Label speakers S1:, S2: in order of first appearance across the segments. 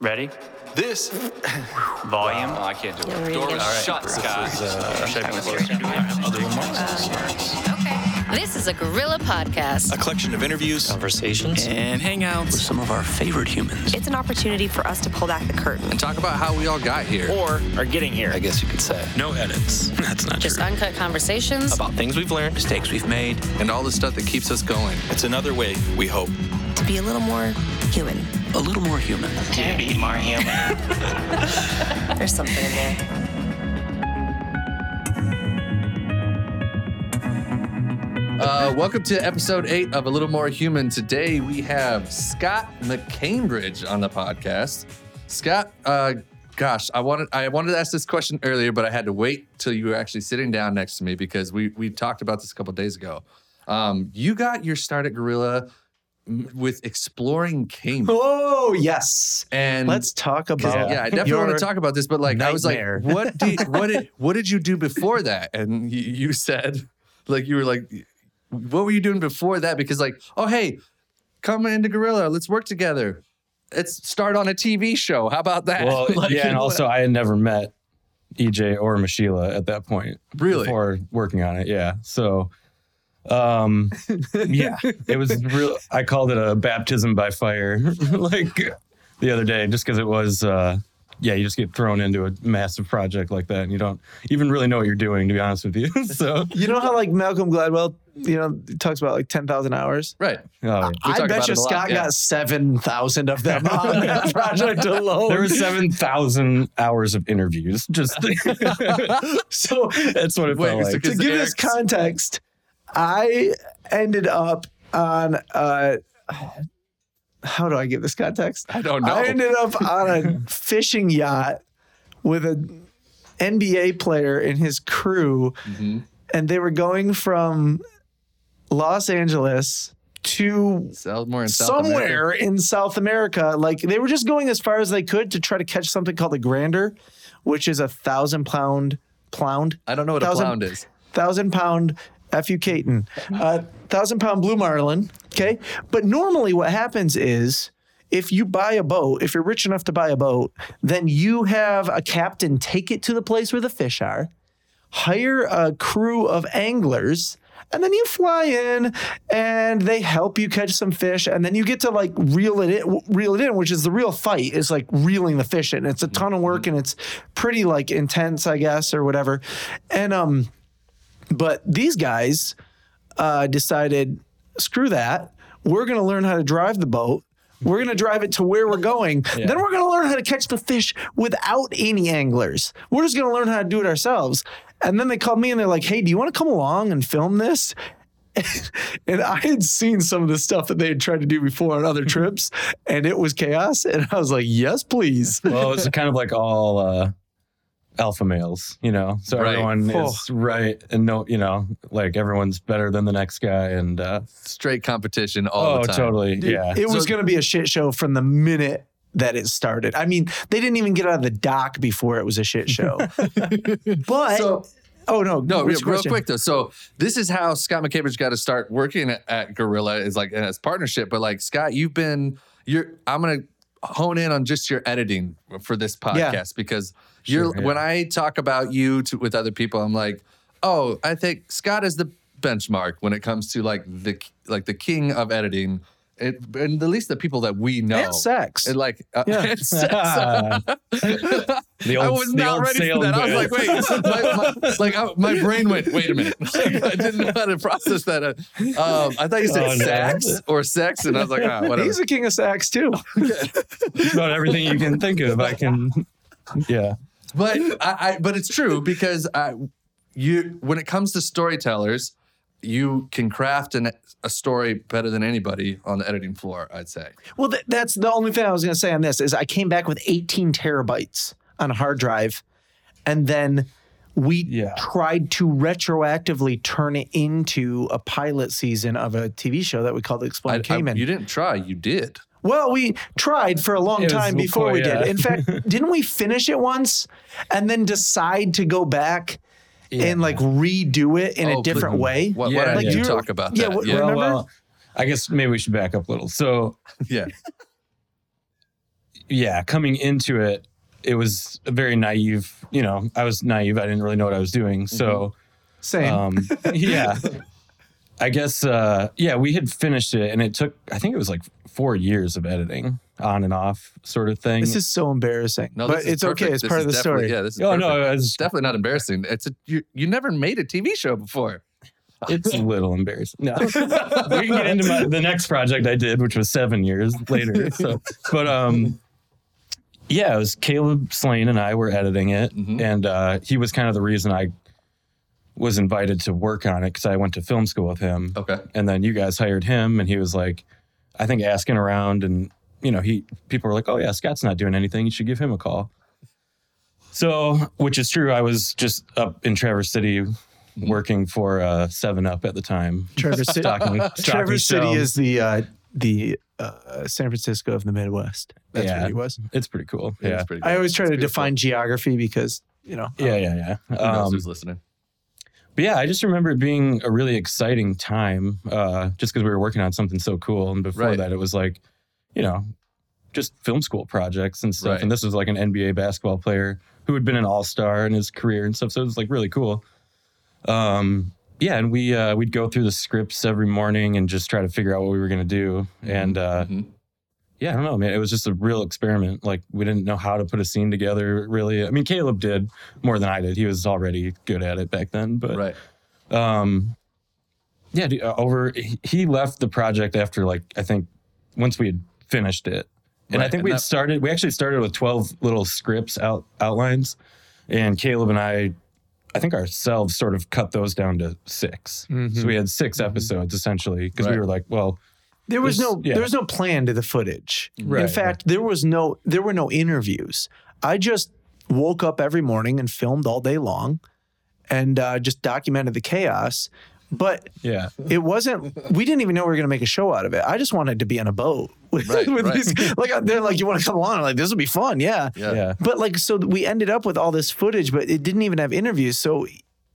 S1: Ready?
S2: This.
S1: Volume.
S2: Oh, I can't do it.
S3: we're
S2: Door
S3: gonna
S2: is
S3: get- uh,
S2: shut, Scott.
S1: Should I?
S3: This is a Gorilla podcast.
S4: A collection of interviews
S1: Conversations
S2: And hangouts with
S1: some of our favorite humans.
S5: It's an opportunity for us to pull back the curtain.
S4: and talk about how we all got here.
S2: Or are getting here, I guess you could say.
S1: No edits. That's not
S3: Just
S1: true.
S3: uncut conversations.
S1: About things we've learned, mistakes we've made.
S4: And all the stuff that keeps us going. It's another way, we hope.
S5: To be a little more human.
S1: A little more human. To be more human.
S5: There's something in there.
S6: Uh, welcome to episode eight of A Little More Human. Today we have Scott McCambridge on the podcast. Scott, uh, gosh, I wanted I wanted to ask this question earlier, but I had to wait till you were actually sitting down next to me because we we talked about this a couple days ago. Um, you got your start at Gorilla m- with exploring Cambridge,
S7: Oh yes.
S6: and
S7: Let's talk about.
S6: yeah, I definitely want to talk about this, but like I was like, what did what did what did you do before that? And you, you said, like you were like, what were you doing before that? Because like, oh hey, come into Gorilla, let's work together. Let's start on a TV show. How about that?
S8: Well,
S6: Like,
S8: yeah, and also I had never met EJ or Mashila at that point.
S6: Really?
S8: Before working on it, yeah. So, um, yeah, it was real. I called it a baptism by fire, like the other day, just because it was. uh yeah, you just get thrown into a massive project like that, and you don't even really know what you're doing, to be honest with you. so,
S7: You know how like Malcolm Gladwell, you know, talks about like ten thousand hours.
S6: right.
S8: oh,
S7: I
S6: talk
S7: bet you
S6: it lot,
S7: Scott
S6: yeah.
S7: got seven thousand of them on that project alone.
S8: there were seven thousand hours of interviews. Just
S7: so
S8: that's what it
S6: Wait,
S8: felt
S6: so
S8: like.
S7: to
S6: Because
S7: give this
S6: Eric's-
S7: context, I ended up on uh how do I give this context?
S6: I don't know.
S7: I ended up on a fishing yacht with an NBA player and his crew,
S6: Mm-hmm.
S7: and they were going from Los Angeles to
S6: Selmore in South America.
S7: somewhere in South America. Like they were just going as far as they could to try to catch something called a grander, which is a thousand pound pound
S6: I don't know what
S7: Thousand-
S6: a pound is.
S7: thousand pound F.U. Caton, uh, thousand pound blue marlin. Okay. But normally what happens is if you buy a boat, if you're rich enough to buy a boat, then you have a captain take it to the place where the fish are, hire a crew of anglers. And then you fly in and they help you catch some fish. And then you get to like reel it in, reel it in, which is the real fight is like reeling the fish in. It's a ton of work and it's pretty like intense, I guess, or whatever. And, um, but these guys uh, decided, screw that. We're going to learn how to drive the boat. We're going to drive it to where we're going. Then we're going to learn how to catch the fish without any anglers. We're just going to learn how to do it ourselves. And then they called me and they're like, hey, do you want to come along and film this? and I had seen some of the stuff that they had tried to do before on other trips, and it was chaos. And I was like, yes, please.
S8: well, it's kind of like all uh, alpha males, you know. So
S6: Right.
S8: everyone
S7: Oh.
S8: is right, and no, you know, like everyone's better than the next guy, and uh,
S6: Straight competition all
S8: oh,
S6: the time.
S8: totally, yeah.
S7: It was going to be a shit show from the minute that it started. I mean, they didn't even get out of the dock before it was a shit show. but
S6: So-
S7: oh no,
S6: No, real, real
S7: question?
S6: quick though. So this is how Scott McCambridge got to start working at, at Gorilla is like in his partnership. But like Scott, you've been you're I'm gonna hone in on just your editing for this podcast because you're
S8: Sure, yeah.
S6: when I talk about you to, with other people, I'm like, oh, I think Scott is the benchmark when it comes to like the like the king of editing. It, and at least the people that we know.
S7: And sex.
S6: And like, uh,
S7: Yeah.
S6: and sex.
S8: The
S6: I was not
S8: old
S6: ready for that. I was like, wait, my, my, like I, my brain went, wait a minute. Like, I didn't know how to process that. Uh, Um, I thought you said
S8: Oh, no.
S6: sax or sex, and I was like, ah, whatever.
S7: He's a king of sax too.
S8: about everything you can think of. I can, yeah.
S6: but I, I, but it's true because I, you, when it comes to storytellers, you can craft an, a story better than anybody on the editing floor. I'd say.
S7: Well, th- that's the only thing I was going to say on this is I came back with 18 terabytes on a hard drive, and then we
S8: Yeah.
S7: tried to retroactively turn it into a pilot season of a TV show that we called
S6: I,
S7: Explain
S6: I-
S7: Cayman.
S6: you didn't try. You did.
S7: Well, we tried for a long
S8: It
S7: time before
S8: before,
S7: we
S8: yeah.
S7: did. In fact, didn't we finish it once and then decide to go back and like redo it in
S6: Oh,
S7: a different
S6: please.
S7: way?
S6: What,
S8: Yeah,
S6: what
S7: Like,
S6: did you
S7: you-
S6: talk about
S7: yeah, what-
S6: yeah.
S7: Remember?
S8: Well, well, I guess maybe we should back up a little. So
S6: yeah.
S8: yeah, coming into it, it was a very naive. You know, I was naive. I didn't really know what I was doing. So,
S7: Same.
S8: um, yeah, I guess, uh, yeah, we had finished it, and it took. I think it was like four years of editing, on and off, sort of thing.
S7: this is so embarrassing.
S6: No,
S7: but
S6: this is
S7: it's okay. It's
S6: This
S7: part of the story.
S6: Yeah, this is
S8: oh
S6: perfect.
S8: no,
S6: It's definitely not embarrassing. It's a you. You never made a TV show before.
S8: It's a little embarrassing. No, we can get into my, the next project I did, which was seven years later. So, but um, yeah, it was Caleb Slane and I were editing it,
S6: Mhm.
S8: and uh, he was kind of the reason I was invited to work on it because I went to film school with him,
S6: Okay.
S8: and then you guys hired him, and he was like, I think asking around, and you know, he people were like, oh yeah, Scott's not doing anything, you should give him a call. So, which is true. I was just up in Traverse City working for uh, Seven Up at the time.
S7: Traverse City.
S8: Stocking,
S7: Traverse
S8: stocking
S7: City is the uh, the uh, San Francisco of the Midwest. That's
S8: Yeah.
S7: what he was.
S8: It's pretty cool.
S6: Yeah,
S8: Yeah.
S6: it's pretty
S7: I always try
S6: It's
S7: to
S6: beautiful.
S7: define geography because you know.
S8: Yeah, yeah, yeah.
S6: Who knows
S8: Um,
S6: who's listening?
S8: but yeah, I just remember it being a really exciting time, uh, just because we were working on something so cool. And before
S6: Right.
S8: that, it was like, you know, just film school projects and stuff.
S6: Right.
S8: And this was like an NBA basketball player who had been an all star in his career and stuff. So it was like really cool. Um, yeah, and we uh, we'd go through the scripts every morning and just try to figure out what we were gonna do. And uh,
S6: Mhm.
S8: yeah, I don't know, man. It was just a real experiment. Like we didn't know how to put a scene together, really. I mean, Caleb did more than I did. He was already good at it back then. But
S6: Right.
S8: um, yeah, uh, over he- he left the project after like I think once we had finished it, and I think
S6: and
S8: we
S6: that-
S8: started. We actually started with twelve little scripts out outlines, and Caleb and I. I think ourselves sort of cut those down to 6 So we had 6 episodes essentially because
S6: Right.
S8: we were like, well,
S7: There was
S8: This-
S7: no
S8: yeah.
S7: there was no plan to the footage. In
S8: Right,
S7: fact, there was no there were no interviews. I just woke up every morning and filmed all day long and uh, just documented the chaos. But
S8: yeah,
S7: it wasn't we didn't even know we were gonna make a show out of it. I just wanted to be on a boat with,
S6: Right,
S7: with
S6: right.
S7: these like they're like, you want to come along? I'm like, this will be fun, yeah.
S6: Yeah.
S8: yeah.
S7: But like, so we ended up with all this footage, but it didn't even have interviews. So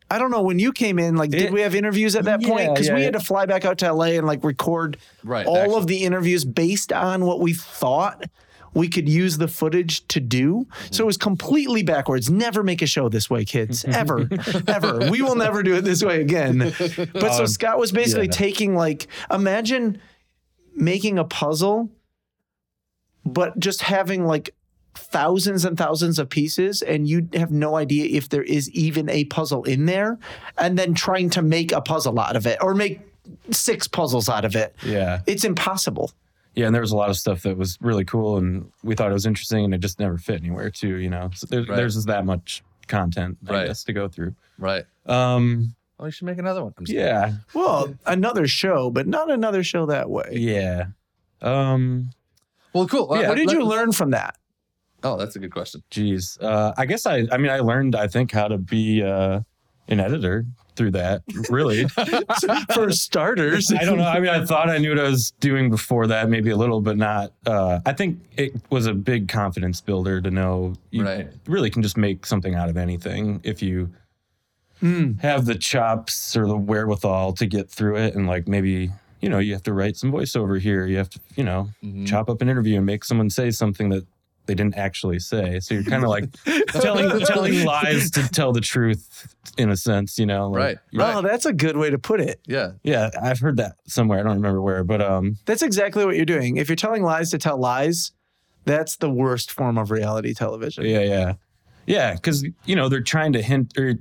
S7: I don't know when you came in. Like, did
S8: It-
S7: we have interviews at that point?
S8: Yeah,
S7: Because we
S8: yeah.
S7: had to fly back out to LA and like record
S6: Right,
S7: all
S6: actually.
S7: of the interviews based on what we thought we could use the footage to do. So it was completely backwards. Never make a show this way, kids. Ever, ever. We will never do it this way again. But so
S8: Um,
S7: Scott was basically
S8: yeah.
S7: taking like, imagine making a puzzle, but just having like thousands and thousands of pieces and you have no idea if there is even a puzzle in there and then trying to make a puzzle out of it or make six puzzles out of it
S8: Yeah.
S7: it's impossible
S8: Yeah, and there was a lot of stuff that was really cool, and we thought it was interesting, and it just never fit anywhere, too. You know, so there,
S6: Right.
S8: there's just that much content, I
S6: Right.
S8: guess, to go through.
S6: Right.
S8: Um,
S6: Oh, you should make another one. I'm
S8: yeah,
S7: well another show but not another show that way
S8: yeah. Um,
S6: Well, cool.
S8: Yeah.
S7: what did you learn from that
S6: Oh, that's a good question.
S8: geez, uh, I guess I, I mean, I learned, I think, how to be uh, an editor through that. Really,
S7: for starters
S8: I don't know. I mean, I thought I knew what I was doing before that, maybe a little, but not. Uh, I think it was a big confidence builder to know you
S6: Right.
S8: really can just make something out of anything if you
S7: Hmm.
S8: have the chops or the wherewithal to get through it. And like maybe, you know, you have to write some voiceover here. You have to, you know,
S6: Mhm.
S8: chop up an interview and make someone say something that they didn't actually say. So you're kind of like telling telling lies to tell the truth in a sense, you know. like-
S6: Right.
S7: oh that's a good way to put it
S6: Yeah.
S8: Yeah, I've heard that somewhere. I don't remember where, but um,
S7: that's exactly what you're doing if you're telling lies to tell lies that's the worst form of reality television
S8: yeah, yeah, yeah. Because you know they're trying to hint or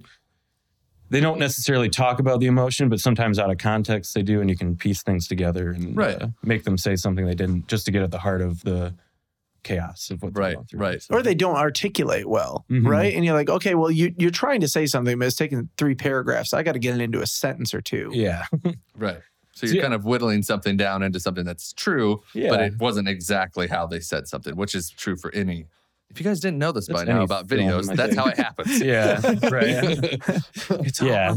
S8: they don't necessarily talk about the emotion, but sometimes out of context they do, and you can piece things together and
S6: Right.
S8: uh, make them say something they didn't, just to get at the heart of the chaos of what they're
S6: Right,
S8: going through.
S6: right.
S7: Or they don't articulate well,
S8: Mhm.
S7: right? And you're like, okay, well, you you're trying to say something, but it's taking three paragraphs. I got to get it into a sentence or two.
S8: yeah,
S6: Right. So
S8: So,
S6: you're
S8: yeah.
S6: kind of whittling something down into something that's true, but it wasn't exactly how they said something, which is true for any. If you guys didn't know this by now about videos, that's how it happens.
S8: yeah, right.
S7: It's
S8: Yeah.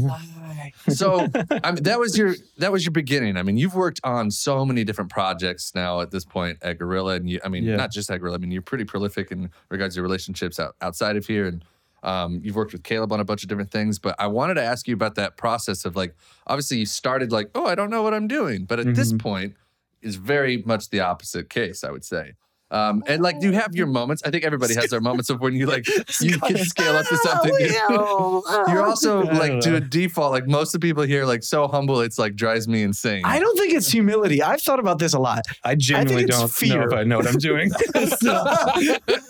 S6: so I mean, that was your that was your beginning. I mean, you've worked on so many different projects now at this point at Gorilla, and you, I mean,
S8: Yeah.
S6: not just at Gorilla. I mean, you're pretty prolific in regards to your relationships out, outside of here, and um, you've worked with Caleb on a bunch of different things. But I wanted to ask you about that process of like, obviously, you started like, oh, I don't know what I'm doing, but at this
S8: Mhm.
S6: point, is very much the opposite case, I would say. Um, and like, do you have your moments? I think everybody has their moments of when you like you can scale up to something. You're also
S7: I don't
S6: like to a default. Like most of the people here, like so humble, it's like drives me insane.
S7: I don't think it's humility. I've thought about this a lot.
S8: I genuinely
S7: it's
S8: don't
S7: fear.
S8: know if I know what I'm doing.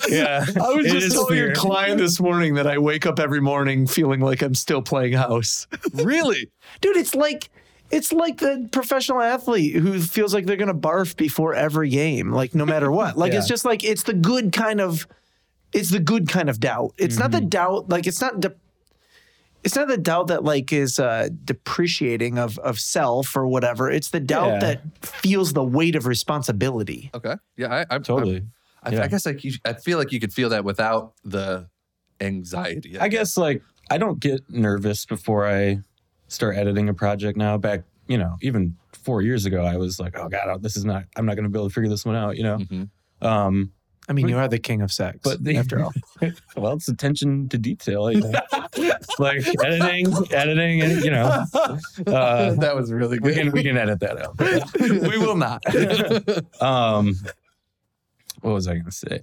S8: yeah.
S7: I was just
S8: is
S7: telling your client this morning that I wake up every morning feeling like I'm still playing house.
S6: really.
S7: Dude, it's like it's like the professional athlete who feels like they're gonna barf before every game, like no matter what. Like it's just like it's the good kind of it's the good kind of doubt. It's not the
S8: Mm-hmm.
S7: doubt like it's not de- it's not the doubt that like is uh depreciating of of self or whatever. It's the doubt
S8: Yeah.
S7: that feels the weight of responsibility.
S6: Okay. Yeah. I, I'm
S8: Totally.
S6: I, I,
S8: Yeah.
S6: guess like you, I feel like you could feel that without the anxiety.
S8: I guess like I don't get nervous before I start editing a project now. Back, you know, even four years ago, I was like, oh God, this is not, I'm not going to be able to figure this one out, you know?
S6: Mhm.
S8: Um,
S7: I mean, you are the king of sex.
S8: but the,
S7: after all.
S8: well, it's attention to detail, you know? like editing, editing, and, you know, uh,
S6: that was really
S8: we
S6: good.
S8: can, we can edit that out.
S7: we will not.
S8: Um, what was I going to say?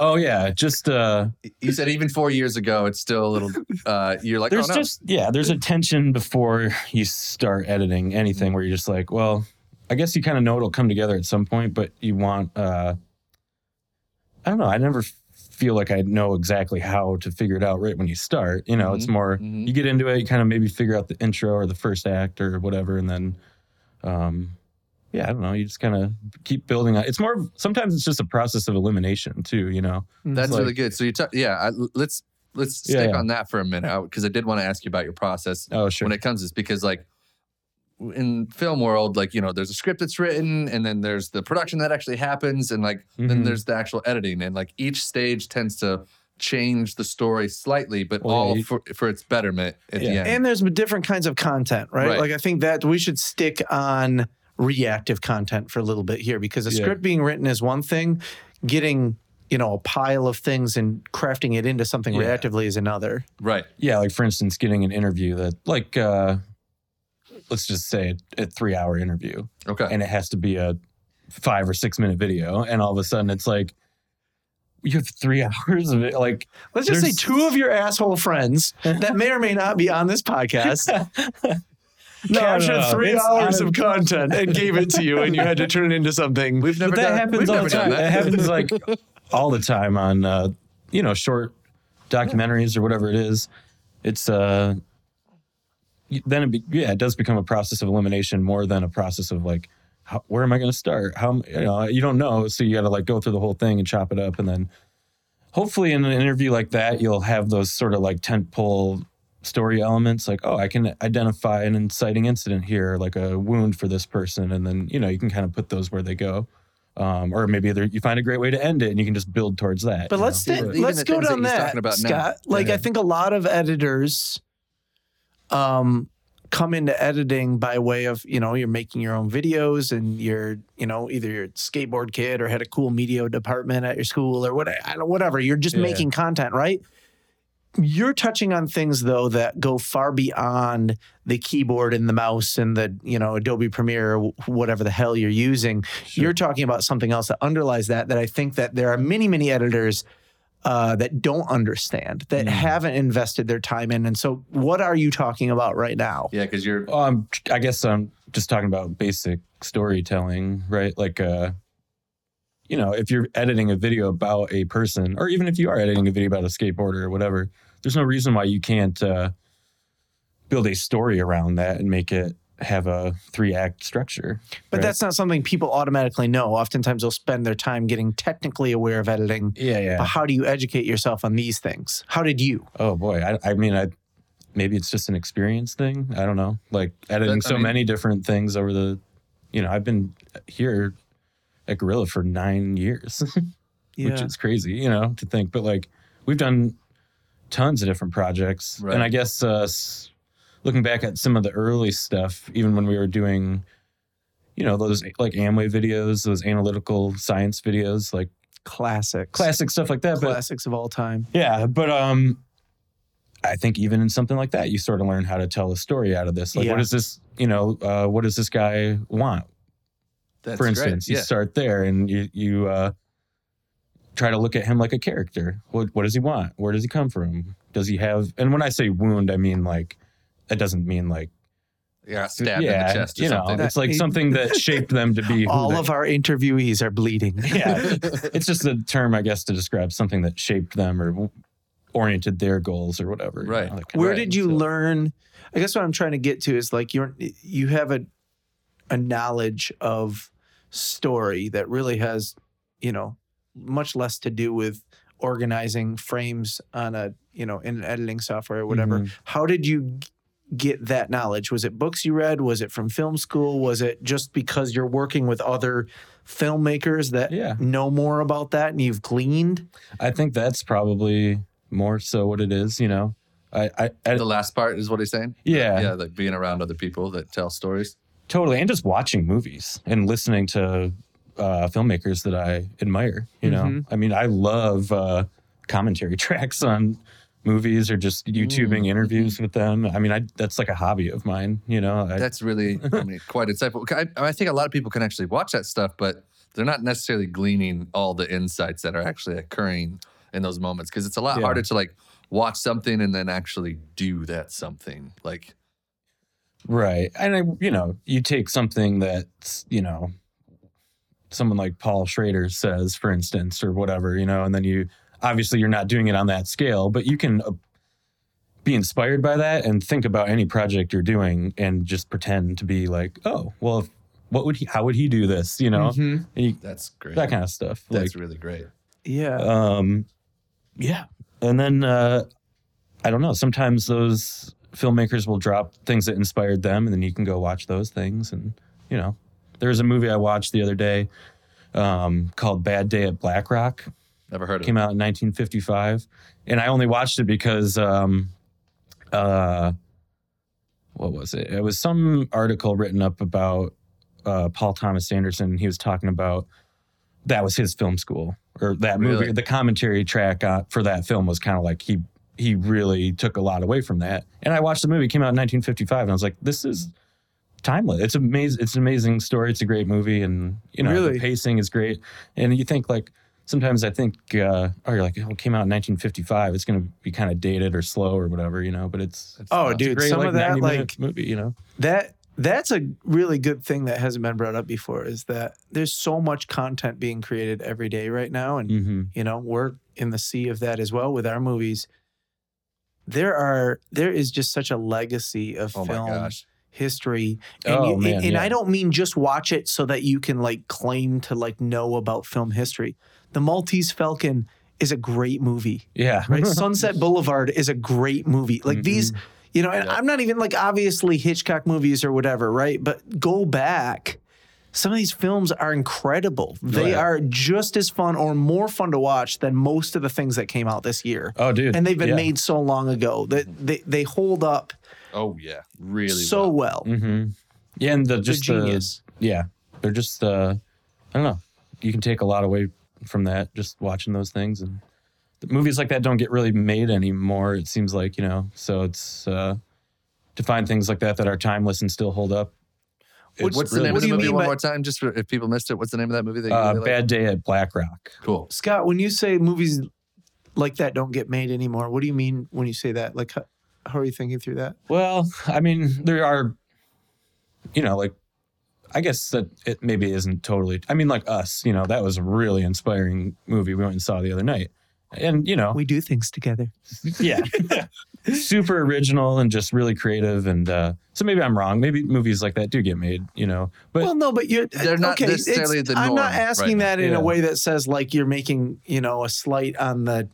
S8: oh yeah, just, uh,
S6: you said even four years ago, it's still a little. Uh, you're like,
S8: there's
S6: oh no.
S8: just yeah there's a tension before you start editing anything where you're just like well i guess you kind of know it'll come together at some point but you want uh i don't know i never feel like i know exactly how to figure it out right when you start you know it's
S6: Mhm,
S8: more
S6: mhm.
S8: you get into it you kind of maybe figure out the intro or the first act or whatever and then um yeah i don't know you just kind of keep building it's more sometimes it's just a process of elimination too you know
S6: That's
S8: like-
S6: really good. So you, ta- yeah, I, let's let's
S8: Yeah,
S6: stick
S8: yeah.
S6: on that for a minute because I did want to ask you about your process
S8: oh sure
S6: when it comes to this because like in film world, like you know, there's a script that's written, and then there's the production that actually happens, and like then
S8: Mhm.
S6: there's the actual editing, and like each stage tends to change the story slightly, but
S8: Well, yeah,
S6: all
S8: you-
S6: for for its betterment at the end.
S7: And there's different kinds of content, right?
S6: Right.
S7: Like I think that we should stick on reactive content for a little bit here because a
S8: Yeah.
S7: script being written is one thing, getting you know a pile of things and crafting it into something
S8: Yeah.
S7: reactively is another.
S6: right.
S8: yeah like for instance getting an interview that like uh let's just say a, a three hour interview
S6: Okay.
S8: and it has to be a five or six minute video and all of a sudden it's like you have three hours of it like
S7: Let's just say two of your asshole friends that may or may not be on this podcast captured
S8: no,
S7: three
S8: it's
S7: hours
S8: out
S7: of content and gave it to you, and you had to turn it into something.
S6: We've never
S8: but that
S6: done,
S8: happens
S6: we've
S8: all
S6: never
S8: the time
S6: done that.
S8: it happens like all the time on uh you know short documentaries or whatever it is it's uh then it be, yeah it does become a process of elimination more than a process of like how, where am i going to start how you know you don't know so you got to like go through the whole thing and chop it up and then hopefully in an interview like that you'll have those sort of like tent pole story elements like oh i can identify an inciting incident here like a wound for this person and then you know you can kind of put those where they go um, or maybe you find a great way to end it and you can just build towards that
S7: But let's
S8: know?
S7: sti- let's go
S6: things that
S7: down that,
S6: talking about now.
S7: Scott. Like I think a lot of editors um come into editing by way of you know you're making your own videos and you're you know either you're a skateboard kid or had a cool media department at your school or what whatever you're just
S8: Yeah.
S7: making content right you're touching on things though that go far beyond the keyboard and the mouse and the you know Adobe Premiere or whatever the hell you're using. You're talking about something else that underlies that that I think that there are many many editors uh, that don't understand that haven't invested their time in. And so what are you talking about right now?
S6: Yeah, because you're
S8: Um, I guess I'm just talking about basic storytelling, right? Like, uh, you know, if you're editing a video about a person, or even if you are editing a video about a skateboarder or whatever, there's no reason why you can't uh, build a story around that and make it have a three act structure.
S7: but
S8: right?
S7: that's not something people automatically know oftentimes they'll spend their time getting technically aware of editing
S8: yeah, yeah.
S7: but how do you educate yourself on these things how did you
S8: Oh boy, I, I mean, I maybe it's just an experience thing. I don't know. Like editing
S6: That- I
S8: so
S6: mean-
S8: many different things over the, you know, I've been here at Gorilla for nine years, which is crazy, you know, to think. But like we've done tons of different projects,
S6: Right.
S8: and I guess uh, looking back at some of the early stuff, even when we were doing, you know, those like Amway videos, those analytical science videos, like
S7: classics
S8: classic stuff like that. But
S7: classics of all time
S8: yeah, but um, I think even in something like that, you sort of learn how to tell a story out of this. Like,
S7: Yeah.
S8: what does this, you know, uh, what does this guy want?
S6: that's
S8: For
S6: great.
S8: instance, you start there, and you you uh, try to look at him like a character. What what does he want? Where does he come from? Does he have? And when I say wound, I mean like that doesn't mean like
S6: Yeah, uh, stabbed
S8: yeah,
S6: in the chest or
S8: you know,
S6: something.
S8: it's like something that shaped them to be who
S7: All
S8: they-
S7: of our interviewees are bleeding.
S8: yeah, it's just a term, I guess, to describe something that shaped them or oriented their goals or whatever. you
S6: Right.
S8: know, that
S7: Where
S8: of
S7: did you
S8: So-
S7: learn? I guess what I'm trying to get to is like you're you have a a knowledge of story that really has you know much less to do with organizing frames on a you know in editing software or whatever.
S8: Mhm.
S7: How did you get that knowledge? Was it books you read? Was it from film school? Was it just because you're working with other filmmakers that
S8: Yeah.
S7: know more about that and you've gleaned?
S8: I think that's probably more so what it is. You know, I, I, I
S6: the last part is what he's saying.
S8: Yeah.
S6: yeah, like being around other people that tell stories.
S8: Totally. And just watching movies and listening to uh, filmmakers that I admire. You know,
S7: Mhm.
S8: I mean, I love uh, commentary tracks on movies or just YouTubing interviews with them. I mean, I that's like a hobby of mine. You know, I,
S6: That's really, I mean, quite insightful. I, I think a lot of people can actually watch that stuff, but they're not necessarily gleaning all the insights that are actually occurring in those moments because it's a lot
S8: Yeah.
S6: harder to like watch something and then actually do that something. Like,
S8: right. And I, you know, you take something that's, you know, someone like Paul Schrader says, for instance, or whatever, you know, and then you obviously you're not doing it on that scale, but you can uh, be inspired by that and think about any project you're doing and just pretend to be like, oh, well, if, what would he? How would he do this? You know,
S7: Mhm.
S8: You-
S6: that's great.
S8: that kind of stuff.
S6: That's
S8: like,
S6: really great.
S7: Yeah.
S8: um, yeah. And then uh, I don't know. Sometimes those filmmakers will drop things that inspired them, and then you can go watch those things. And you know, there's a movie I watched the other day um, called Bad Day at Black Rock.
S6: Never heard of it.
S8: Came
S6: it.
S8: out in 1955, and I only watched it because um, uh, what was it? It was some article written up about uh, Paul Thomas Anderson. He was talking about that was his film school or that movie.
S6: Really?
S8: The commentary track uh, for that film was kind of like he he really took a lot away from that. And I watched the movie. Came out in 1955, and I was like, this is timeless. It's amazing. It's an amazing story. It's a great movie, and you know
S7: Really?
S8: the pacing is great. And you think like sometimes I think, uh, oh, you're like, oh, it came out in 1955. It's going to be kind of dated or slow or whatever, you know. But it's, it's
S7: Oh,
S8: it's a
S7: dude,
S8: great,
S7: some
S8: like,
S7: of that, like-
S8: movie, you know.
S7: That that's a really good thing that hasn't been brought up before is that there's so much content being created every day right now and
S8: hmm
S7: you know we're in the sea of that as well with our movies there are there is just such a legacy of
S6: Oh my
S7: film
S6: gosh.
S7: History and,
S8: Oh,
S7: you,
S8: man,
S7: and, and
S8: yeah.
S7: i don't mean just watch it so that you can like claim to like know about film history the maltese falcon is a great movie
S8: Yeah.
S7: right sunset boulevard is a great movie like these
S8: Mm-hmm.
S7: you know and i'm not even like obviously hitchcock movies or whatever right but go back some of these films are incredible they
S6: yeah.
S7: are just as fun or more fun to watch than most of the things that came out this year
S8: Oh, dude.
S7: and they've been
S8: yeah.
S7: made so long ago that they, they hold up
S6: Oh yeah, really.
S7: so
S6: well.
S7: well,
S8: hmm Yeah, and the
S7: They're
S8: just the
S7: genius
S8: yeah, they're just uh, I don't know. You can take a lot away from that just watching those things, and the movies like that don't get really made anymore. It seems like you know, so it's uh, to find things like that that are timeless and still hold up.
S7: What's-
S6: What's the
S8: really
S6: name
S7: what
S6: of
S7: do
S6: the
S7: you
S6: movie
S7: mean
S6: one
S7: by-
S6: more time? Just for, if people missed it, what's the name of that movie that you
S8: uh,
S6: really like?
S8: Bad Day at Black Rock.
S6: Cool.
S7: scott when you say movies like that don't get made anymore what do you mean when you say that like how, how are you thinking through that
S8: Well, I mean, there are, you know, like, I guess that it maybe isn't totally. I mean, like us, you know, that was a really inspiring movie we went and saw the other night, and you know,
S7: we do things together
S8: yeah, super original and just really creative, and uh, so maybe I'm wrong. Maybe movies like that do get made, you know, but
S7: well, no, but you're
S6: They're not
S7: okay,
S6: necessarily the
S7: I'm not asking
S6: right
S7: that in
S8: Yeah.
S7: a way that says like you're making you know a slight on the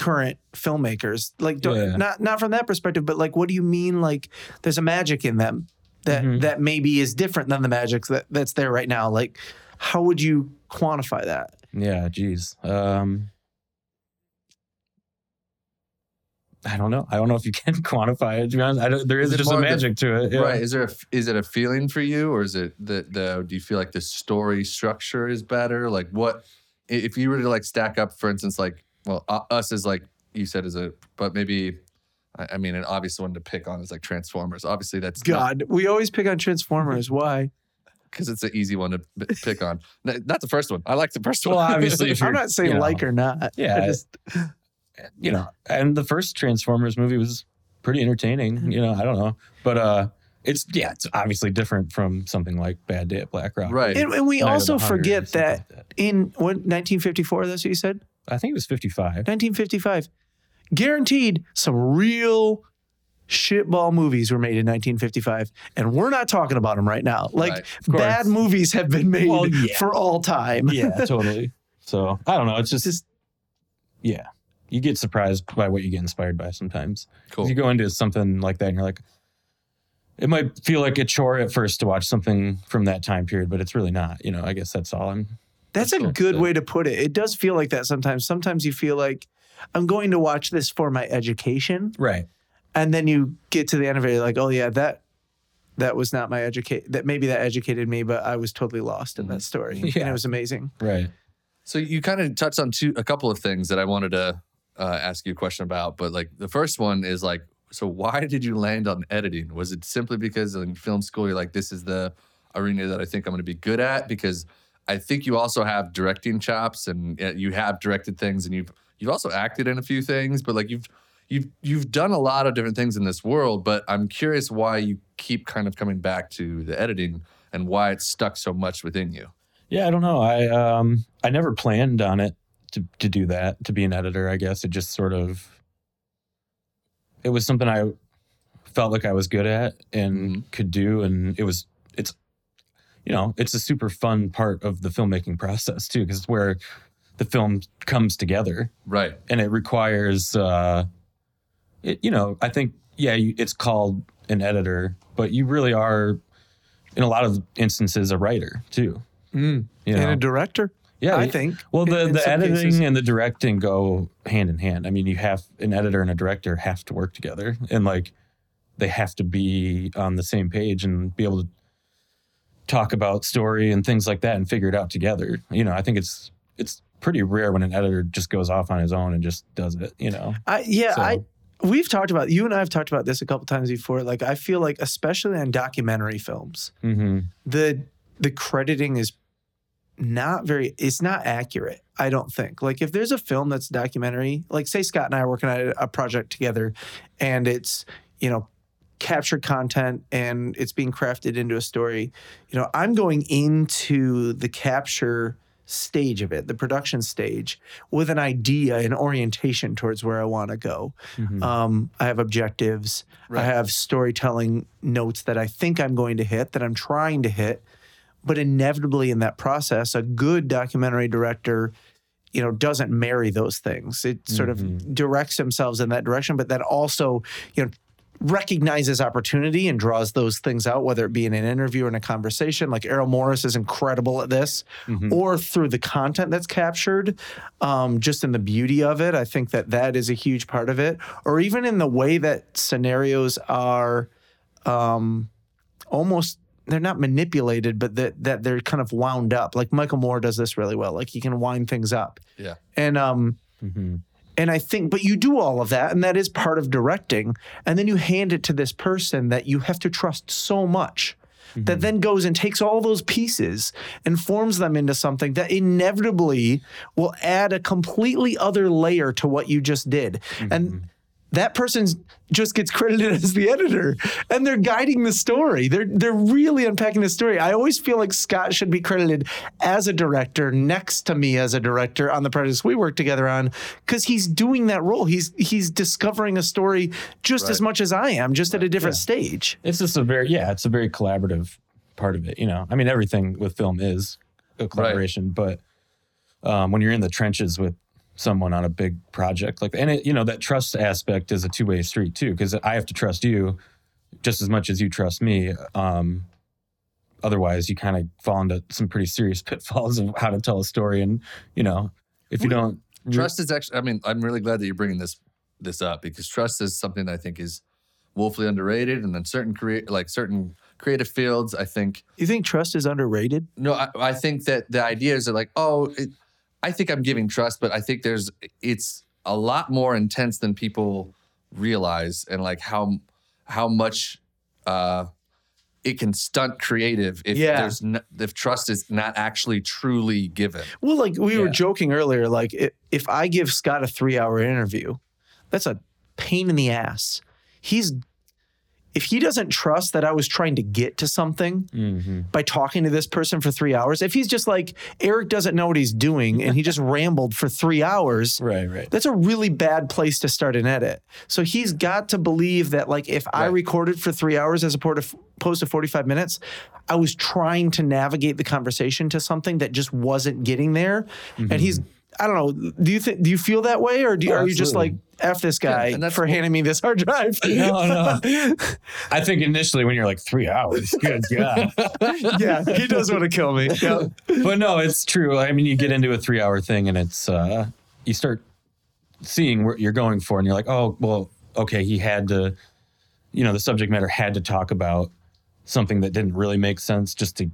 S7: current filmmakers. Like, don't,
S8: Yeah.
S7: not not from that perspective, but like, what do you mean? Like, there's a magic in them that
S8: Mhm.
S7: that maybe is different than the magic that that's there right now. Like, how would you quantify that?
S8: yeah, geez. Um, I don't know. I don't know if you can quantify it. To be honest, I don't, there is,
S6: Is
S8: just a
S6: more of the-
S8: magic to it. yeah.
S6: Right. Is there a, is it a feeling for you, or is it the the? Do you feel like the story structure is better? Like what? If you were to like stack up, for instance, like well, uh, us is like you said is a, but maybe. I I mean, an obvious one to pick on is like Transformers. Obviously, that's not-
S7: God, we always pick on Transformers. Why?
S6: because it's an easy one to b- pick on. Not the first one. I like the first one.
S8: Well, obviously, if
S7: I'm
S8: you're,
S7: not saying
S8: you know,
S7: like or not.
S8: Yeah,
S7: I just
S8: you know, and the first Transformers movie was pretty entertaining. You know, I don't know, but uh, it's yeah, it's obviously different from something like Bad Day at Black Rock.
S6: right.
S7: and, and we
S8: Night of the
S7: also
S8: Hunters or
S7: forget
S8: something
S7: that,
S8: like that.
S7: in what 1954. That's what you said.
S8: I think it was 55.
S7: 1955. Guaranteed some real shitball movies were made in 1955, and we're not talking about them right now. Like
S6: Right,
S7: bad movies have been made
S8: Well, yeah.
S7: for all time.
S8: Yeah, totally. So I don't know. It's just,
S7: Just-
S8: yeah, you get surprised by what you get inspired by sometimes.
S6: cool.
S8: You go into something like that, and you're like, it might feel like a chore at first to watch something from that time period, but it's really not. You know, I guess that's all. I'm
S7: That's,
S6: That's
S7: a good way to put it. It does feel like that sometimes. Sometimes you feel like I'm going to watch this for my education,
S8: right.
S7: and then you get to the end of it, you're like, oh yeah, that that was not my educate. That maybe that educated me, but I was totally lost in that story, and it was amazing.
S8: Right.
S6: So you kind of touched on two, a couple of things that I wanted to uh, ask you a question about. But like the first one is like, so why did you land on editing? Was it simply because in film school you're like, this is the arena that I think I'm going to be good at? Because I think you also have directing chops and uh, you have directed things and you've you've also acted in a few things. But like you've you've you've done a lot of different things in this world. But I'm curious why you keep kind of coming back to the editing and why it's stuck so much within you.
S8: Yeah, I don't know. I um I never planned on it to to do that, to be an editor, I guess. It just sort of it was something I felt like I was good at and could do and it was it's you know, it's a super fun part of the filmmaking process too because it's where the film comes together
S6: Right.
S8: and it requires uh it you know, I think yeah, you, it's called an editor, but you really are in a lot of instances a writer too.
S7: Mm.
S8: You know?
S7: And a director,
S8: Yeah,
S7: I think.
S8: Well, the,
S7: in
S8: the
S7: some
S8: editing
S7: cases.
S8: and the directing go hand in hand. I mean, you have an editor and a director have to work together, and like they have to be on the same page and be able to talk about story and things like that and figure it out together. You know, I think it's it's pretty rare when an editor just goes off on his own and just does it. You know,
S7: I yeah,
S8: So-
S7: I we've talked about you and I have talked about this a couple times before. Like I feel like especially on documentary films,
S8: mm-hmm.
S7: the the crediting is not very it's not accurate. I don't think. Like if there's a film that's documentary, like say Scott and I are working on a project together and it's, you know, captured content and it's being crafted into a story, you know, I'm going into the capture stage of it, the production stage, with an idea an orientation towards where I want to go.
S8: Mhm.
S7: Um, I have objectives.
S6: Right.
S7: I have storytelling notes that I think I'm going to hit, that I'm trying to hit. But inevitably, in that process, a good documentary director, you know, doesn't marry those things. It sort of directs themselves in that direction, but then also, you know, recognizes opportunity and draws those things out, whether it be in an interview or in a conversation. Like Errol Morris is incredible at this,
S8: Mhm.
S7: or through the content that's captured, um, just in the beauty of it. I think that that is a huge part of it, or even in the way that scenarios are um, almost. They're not manipulated, but that that they're kind of wound up. Like Michael Moore does this really well. Like he can wind things up.
S6: Yeah.
S7: And um,
S8: Mm-hmm.
S7: And I think, but you do all of that, and that is part of directing. And then you hand it to this person that you have to trust so much that mm-hmm. then goes and takes all those pieces and forms them into something that inevitably will add a completely other layer to what you just did. And mm-hmm. That person just gets credited as the editor and they're guiding the story. They're they're really unpacking the story. I always feel like Scott should be credited as a director next to me as a director on the projects we work together on cuz he's doing that role. He's he's discovering a story just as much as I am, just at a different stage.
S8: It's just a very yeah, it's a very collaborative part of it. You know, I mean, everything with film is a collaboration, but um, when you're in the trenches with someone on a big project like, and it, you know, that trust aspect is a two way street too, because I have to trust you just as much as you trust me. Um, otherwise, you kind of fall into some pretty serious pitfalls of how to tell a story, and you know, if you don't
S6: Trust is actually. I mean, I'm really glad that you're bringing this this up because trust is something that I think is woefully underrated, and then certain create like certain creative fields. I think
S7: You think trust is underrated?
S6: no, I, I think that the ideas are like, oh, it, I think I'm giving trust, but I think there's it's a lot more intense than people realize, and like how how much uh, it can stunt creative if
S7: Yeah.
S6: there's no, if trust is not actually truly given.
S7: Well, like we were joking earlier, like if I give Scott a three hour interview, that's a pain in the ass. He's, if he doesn't trust that I was trying to get to something
S8: Mm-hmm.
S7: by talking to this person for three hours, if he's just like, Eric doesn't know what he's doing and he just rambled for three hours,
S8: Right, right.
S7: that's a really bad place to start an edit. So he's got to believe that, like, if I recorded for three hours as opposed to, opposed to 45 minutes, I was trying to navigate the conversation to something that just wasn't getting there. And he's, I don't know, do you think, do you feel that way or do you,
S8: Oh,
S7: are you just like. F this guy
S6: and that's
S7: for
S6: what-
S7: handing me this hard drive?
S8: No, no. I think initially when you're like three hours, good God.
S7: yeah, he does want to kill me. Yeah.
S8: but no, it's true. I mean, you get into a three hour thing and it's, uh, you start seeing what you're going for and you're like, oh, well, okay, he had to, you know, the subject matter had to talk about something that didn't really make sense just to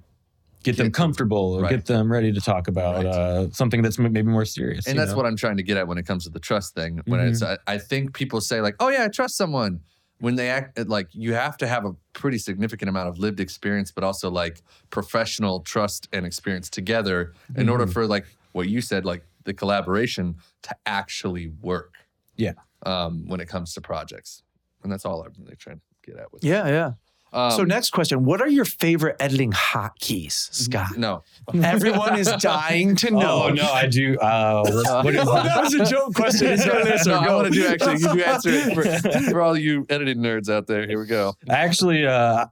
S8: get them
S6: Get them-
S8: comfortable or
S6: right.
S8: get them ready to talk about
S6: Right.
S8: uh, something that's maybe more serious.
S6: And that's
S8: know?
S6: what I'm trying to get at when it comes to the trust thing. When it's,
S7: Mm-hmm.
S6: I, I think people say like, "Oh yeah, I trust someone." When they act like you have to have a pretty significant amount of lived experience, but also like professional trust and experience together in
S7: Mm-hmm.
S6: order for like what you said, like the collaboration to actually work.
S8: Yeah.
S6: Um, when it comes to projects, and that's all I'm really trying to get at with.
S7: Yeah, yeah.
S6: Um,
S7: so next question, what are your favorite editing hotkeys, Scott?
S6: no,
S7: Everyone is dying to know.
S8: Oh, no, I do. Uh, what, what is
S7: Oh, that was a joke question. Is there this or
S6: no, I want to do actually. You answer it for, for all you editing nerds out there. Here we go.
S8: Actually, uh,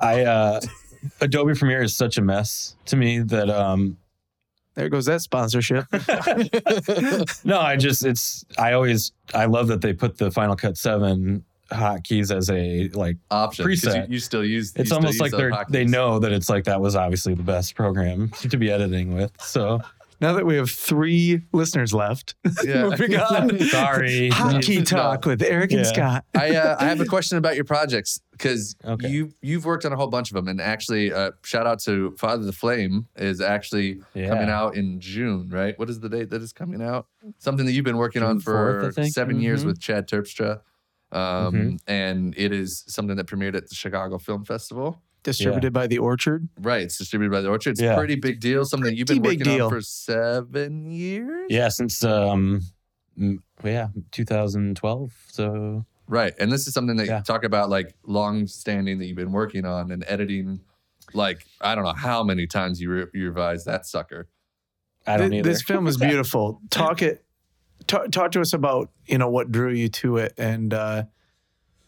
S8: I uh, Adobe Premiere is such a mess to me that um,
S7: There goes that sponsorship.
S8: no, I just it's I always I love that they put the Final Cut Seven hotkeys as a like.
S6: Option 'cause You,
S8: Preset.
S6: you still use.
S8: It's
S6: still
S8: almost
S6: use
S8: like they're they know that it's like that was obviously the best program to be editing with. So
S7: now that we have three listeners left,
S6: Yeah.
S7: moving on.
S8: sorry.
S7: Hockey talk with Eric and Scott.
S6: I uh, I have a question about your projects because
S8: Okay.
S6: you you've worked on a whole bunch of them, and actually, uh, shout out to Father the Flame is actually
S8: Yeah.
S6: coming out in June, right? What is the date that is coming out? Something that you've been working on
S8: June 4th, I
S6: for
S8: think.
S6: 7 years
S8: Mhm.
S6: with Chad Terpstra. Um,
S8: Mhm.
S6: And it is something that premiered at the Chicago Film Festival.
S7: Distributed by the Orchard.
S6: Right. It's distributed by the Orchard. It's
S8: Yeah.
S6: a pretty big deal. Something you've been
S7: big
S6: working
S7: deal.
S6: on for seven years.
S8: Yeah, since um, yeah, 2012. So
S6: Right. And this is something that
S8: Yeah.
S6: you talk about like long standing that you've been working on and editing. Like, I don't know how many times you, re- you revised that sucker.
S8: I don't
S7: Th-
S8: either.
S7: This film is beautiful. Talk it. Talk, talk to us about you know what drew you to it, and uh,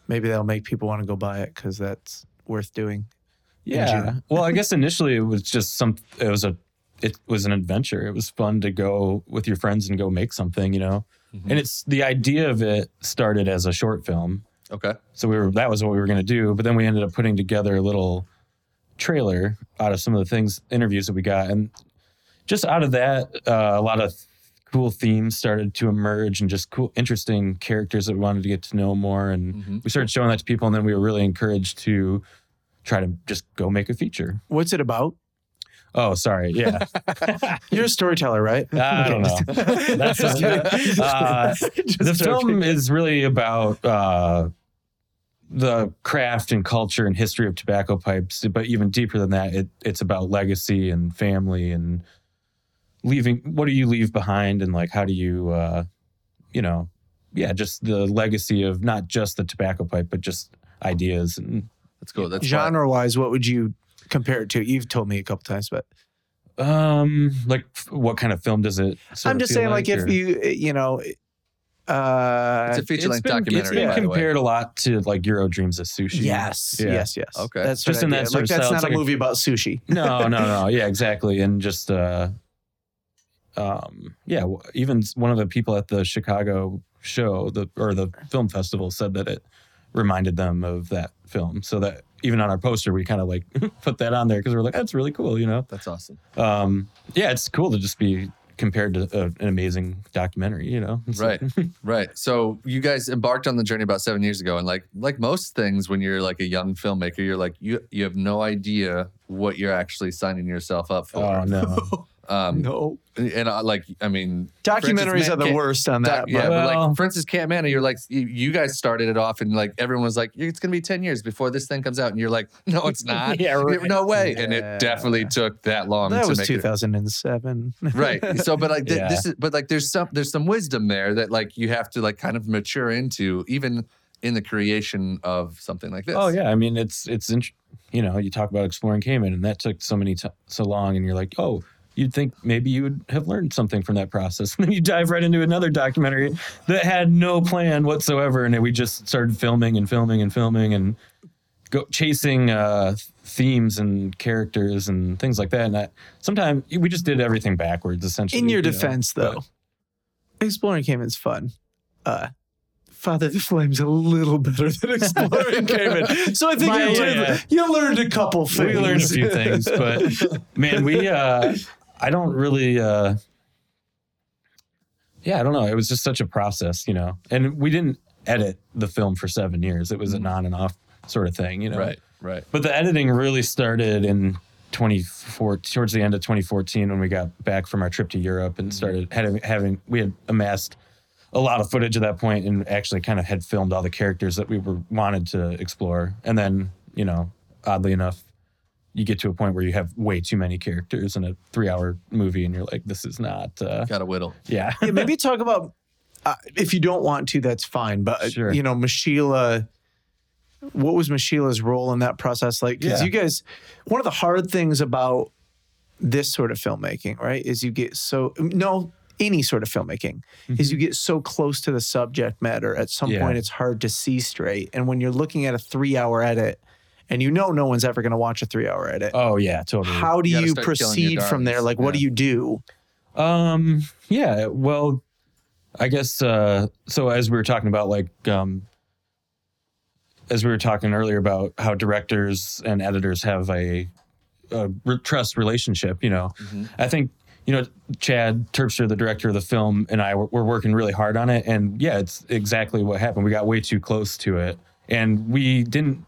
S7: maybe that'll make people want to go buy it because that's worth doing.
S8: Yeah. Well, I guess initially it was just some. It was a. It was an adventure. It was fun to go with your friends and go make something, you know. And it's the idea of it started as a short film.
S6: Okay.
S8: So we were that was what we were going to do, but then we ended up putting together a little trailer out of some of the things interviews that we got, and just out of that, uh, a lot of cool themes started to emerge and just cool, interesting characters that we wanted to get to know more, and
S6: Mhm.
S8: we started showing that to people, and then we were really encouraged to try to just go make a feature.
S7: What's it about?
S8: Oh, sorry, yeah,
S7: You're a storyteller, right?
S8: I don't know. That's
S7: Just kidding.
S8: uh, the film
S7: joking.
S8: is really about uh, the craft and culture and history of tobacco pipes, but even deeper than that, it, it's about legacy and family and leaving. What do you leave behind, and like how do you, uh, you know, yeah, just the legacy of not just the tobacco pipe, but just ideas and
S6: That's cool. That's why-
S7: genre wise, what would you compare it to? You've told me a couple times, but
S8: um, like f- what kind of film does it?
S7: I'm just saying, like, if
S8: or-
S7: you, you know, uh,
S6: It's a feature length documentary,
S8: It's been
S6: by the way.
S8: compared a lot to like Jiro Dreams of Sushi.
S7: yes,
S8: Yeah.
S7: yes, yes.
S6: Okay.
S7: that's
S8: Just in
S7: I
S8: that
S7: did.
S8: sort
S7: like
S8: of
S7: that's
S8: style.
S7: not
S8: It's
S7: a
S8: like a-
S7: movie about sushi.
S8: no, no, no. Yeah, exactly. And just, uh, um, yeah, even one of the people at the Chicago show, the or the film festival, said that it reminded them of that film. So that even on our poster, we kind of like put that on there because we're like, that's really cool, you know.
S6: That's awesome.
S8: Um, yeah, it's cool to just be compared to uh, an amazing documentary, you know. It's
S6: Right.
S8: like-
S6: Right. So you guys embarked on the journey about seven years ago, and like like most things, when you're like a young filmmaker, you're like you you have no idea what you're actually signing yourself up for.
S8: oh no.
S6: Um,
S7: No.
S6: and I, like, I mean,
S7: Documentaries
S6: for
S7: are the
S6: Can't-
S7: worst on that.
S6: Doc- yeah,
S7: but-
S6: but like, Francis instance, Camp Mana, you're like, you, you guys started it off, and like everyone was like, it's gonna be ten years before this thing comes out, and you're like, no, it's not.
S8: Yeah, right.
S6: No way. And it definitely took that long.
S7: that
S6: to
S7: was
S6: make it-
S7: 2007.
S6: right so but like th-
S8: Yeah.
S6: this is but like there's some there's some wisdom there that like you have to like kind of mature into even in the creation of something like this
S8: Oh yeah, I mean it's it's int- you know you talk about exploring Cayman and that took so many t- so long and you're like oh you'd think maybe you would have learned something from that process and then you dive right into another documentary that had no plan whatsoever and we just started filming and filming and filming and go chasing uh, themes and characters and things like that and I, sometimes we just did everything backwards essentially.
S7: In your
S8: you know,
S7: defense,
S8: but-
S7: though, exploring Cayman's fun. Uh, Father the Flame's a little better than exploring Cayman. So I think
S8: My-
S7: you, learned,
S8: yeah.
S7: you learned a couple things.
S8: we learned a few things, but man, we uh I don't really uh yeah, I don't know. It was just such a process, you know. And we didn't edit the film for seven years. It was an on and off sort of thing, you know.
S6: right right
S8: But the editing really started in 24 towards the end of 2014 when we got back from our trip to Europe and started having having we had amassed a lot of footage at that point and actually kind of had filmed all the characters that we were wanted to explore. And then, you know, oddly enough, you get to a point where you have way too many characters in a three hour movie and you're like, this is not uh
S6: gotta whittle
S8: yeah.
S7: yeah, maybe talk about uh, if you don't want to, that's fine. But uh,
S8: Sure.
S7: you know, Mashila, what was Mashila's role in that process like? Because
S8: Yeah.
S7: you guys, one of the hard things about this sort of filmmaking, right, is you get so no any sort of filmmaking is you get so close to the subject matter. At some
S8: Yeah.
S7: point, it's hard to see straight. And when you're looking at a three-hour edit, and you know no one's ever going to watch a three-hour edit.
S8: Oh yeah, totally.
S7: How do
S6: You
S7: you
S6: start killing your
S7: proceed from there?
S6: darlings.
S7: Like, what do you do?
S8: Um, yeah, well, I guess uh so as we were talking about like um as we were talking earlier about how directors and editors have a, a trust relationship, you know. I think you know Chad Terpstra, the director of the film, and I were, were working really hard on it, and yeah, it's exactly what happened. We got way too close to it, and we didn't.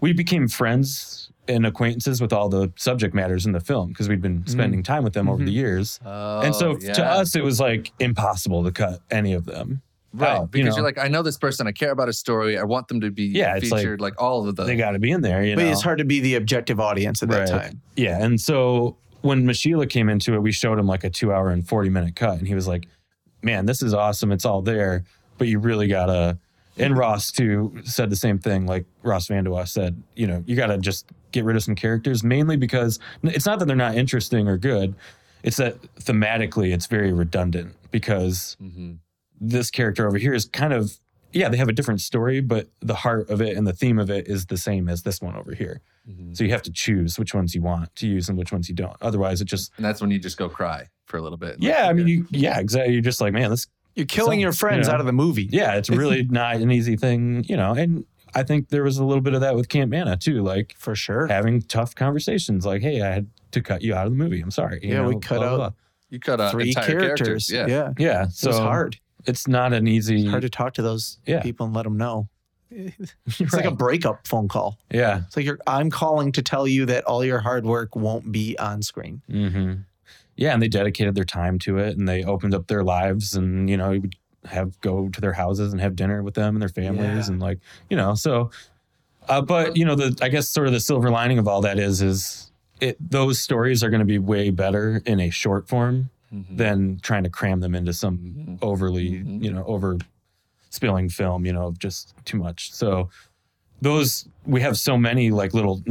S8: We became friends and acquaintances with all the subject matters in the film because we'd been mm-hmm. spending time with them over the mm-hmm. years. Oh, and so
S6: Oh,
S8: to us, it was like impossible to cut any of them.
S6: right
S8: out, you
S6: because
S8: know.
S6: you're like i know this person i care about his story i want them to be
S8: Yeah, it's like-
S6: featured like, all of the
S8: They got to be in there, you
S7: But
S8: know.
S7: it's hard to be the objective audience at that
S8: Right.
S7: time.
S8: Yeah. And so when Mashila came into it, we showed him like a two hour and 40 minute cut. And he was like, man, this is awesome. It's all there, but you really got to. And Ross, too, said the same thing. Like Ross Vandewa said, you know, you got to just get rid of some characters, mainly because it's not that they're not interesting or good. It's that thematically it's very redundant because mm-hmm. this character over here is kind of, yeah, they have a different story, but the heart of it and the theme of it is the same as this one over here. Mm-hmm. So you have to choose which ones you want to use and which ones you don't. Otherwise, it just
S6: and that's when you just go cry for a little bit
S8: yeah. I mean, you yeah, exactly. You're just like, man, this
S7: You're killing
S8: So,
S7: your friends
S8: you know,
S7: out of the movie.
S8: yeah, it's really not an easy thing, you know. And I think there was a little bit of that with Camp Mana too, like
S7: for sure.
S8: having tough conversations. Like, hey, I had to cut you out of the movie. I'm sorry. you
S7: Yeah, we cut
S8: blah,
S7: out
S8: blah, blah.
S6: you cut out
S7: Three
S6: entire
S7: characters.
S6: yeah
S7: Yeah.
S8: Yeah, so
S7: it was hard.
S8: It's not an easy.
S7: It's hard to talk to those
S8: Yeah.
S7: people and let them know. It's like a breakup phone call.
S8: yeah.
S7: It's like you're, I'm calling to tell you that all your hard work won't be on screen.
S8: hmm Yeah, and they dedicated their time to it, and they opened up their lives, and you know, you would have go to their houses and have dinner with them and their families,
S7: Yeah.
S8: and like you know, so. Uh, but you know, the I guess sort of the silver lining of all that is is it those stories are going to be way better in a short form mm-hmm. than trying to cram them into some mm-hmm. overly mm-hmm. you know over spilling film you know just too much so those we have so many like little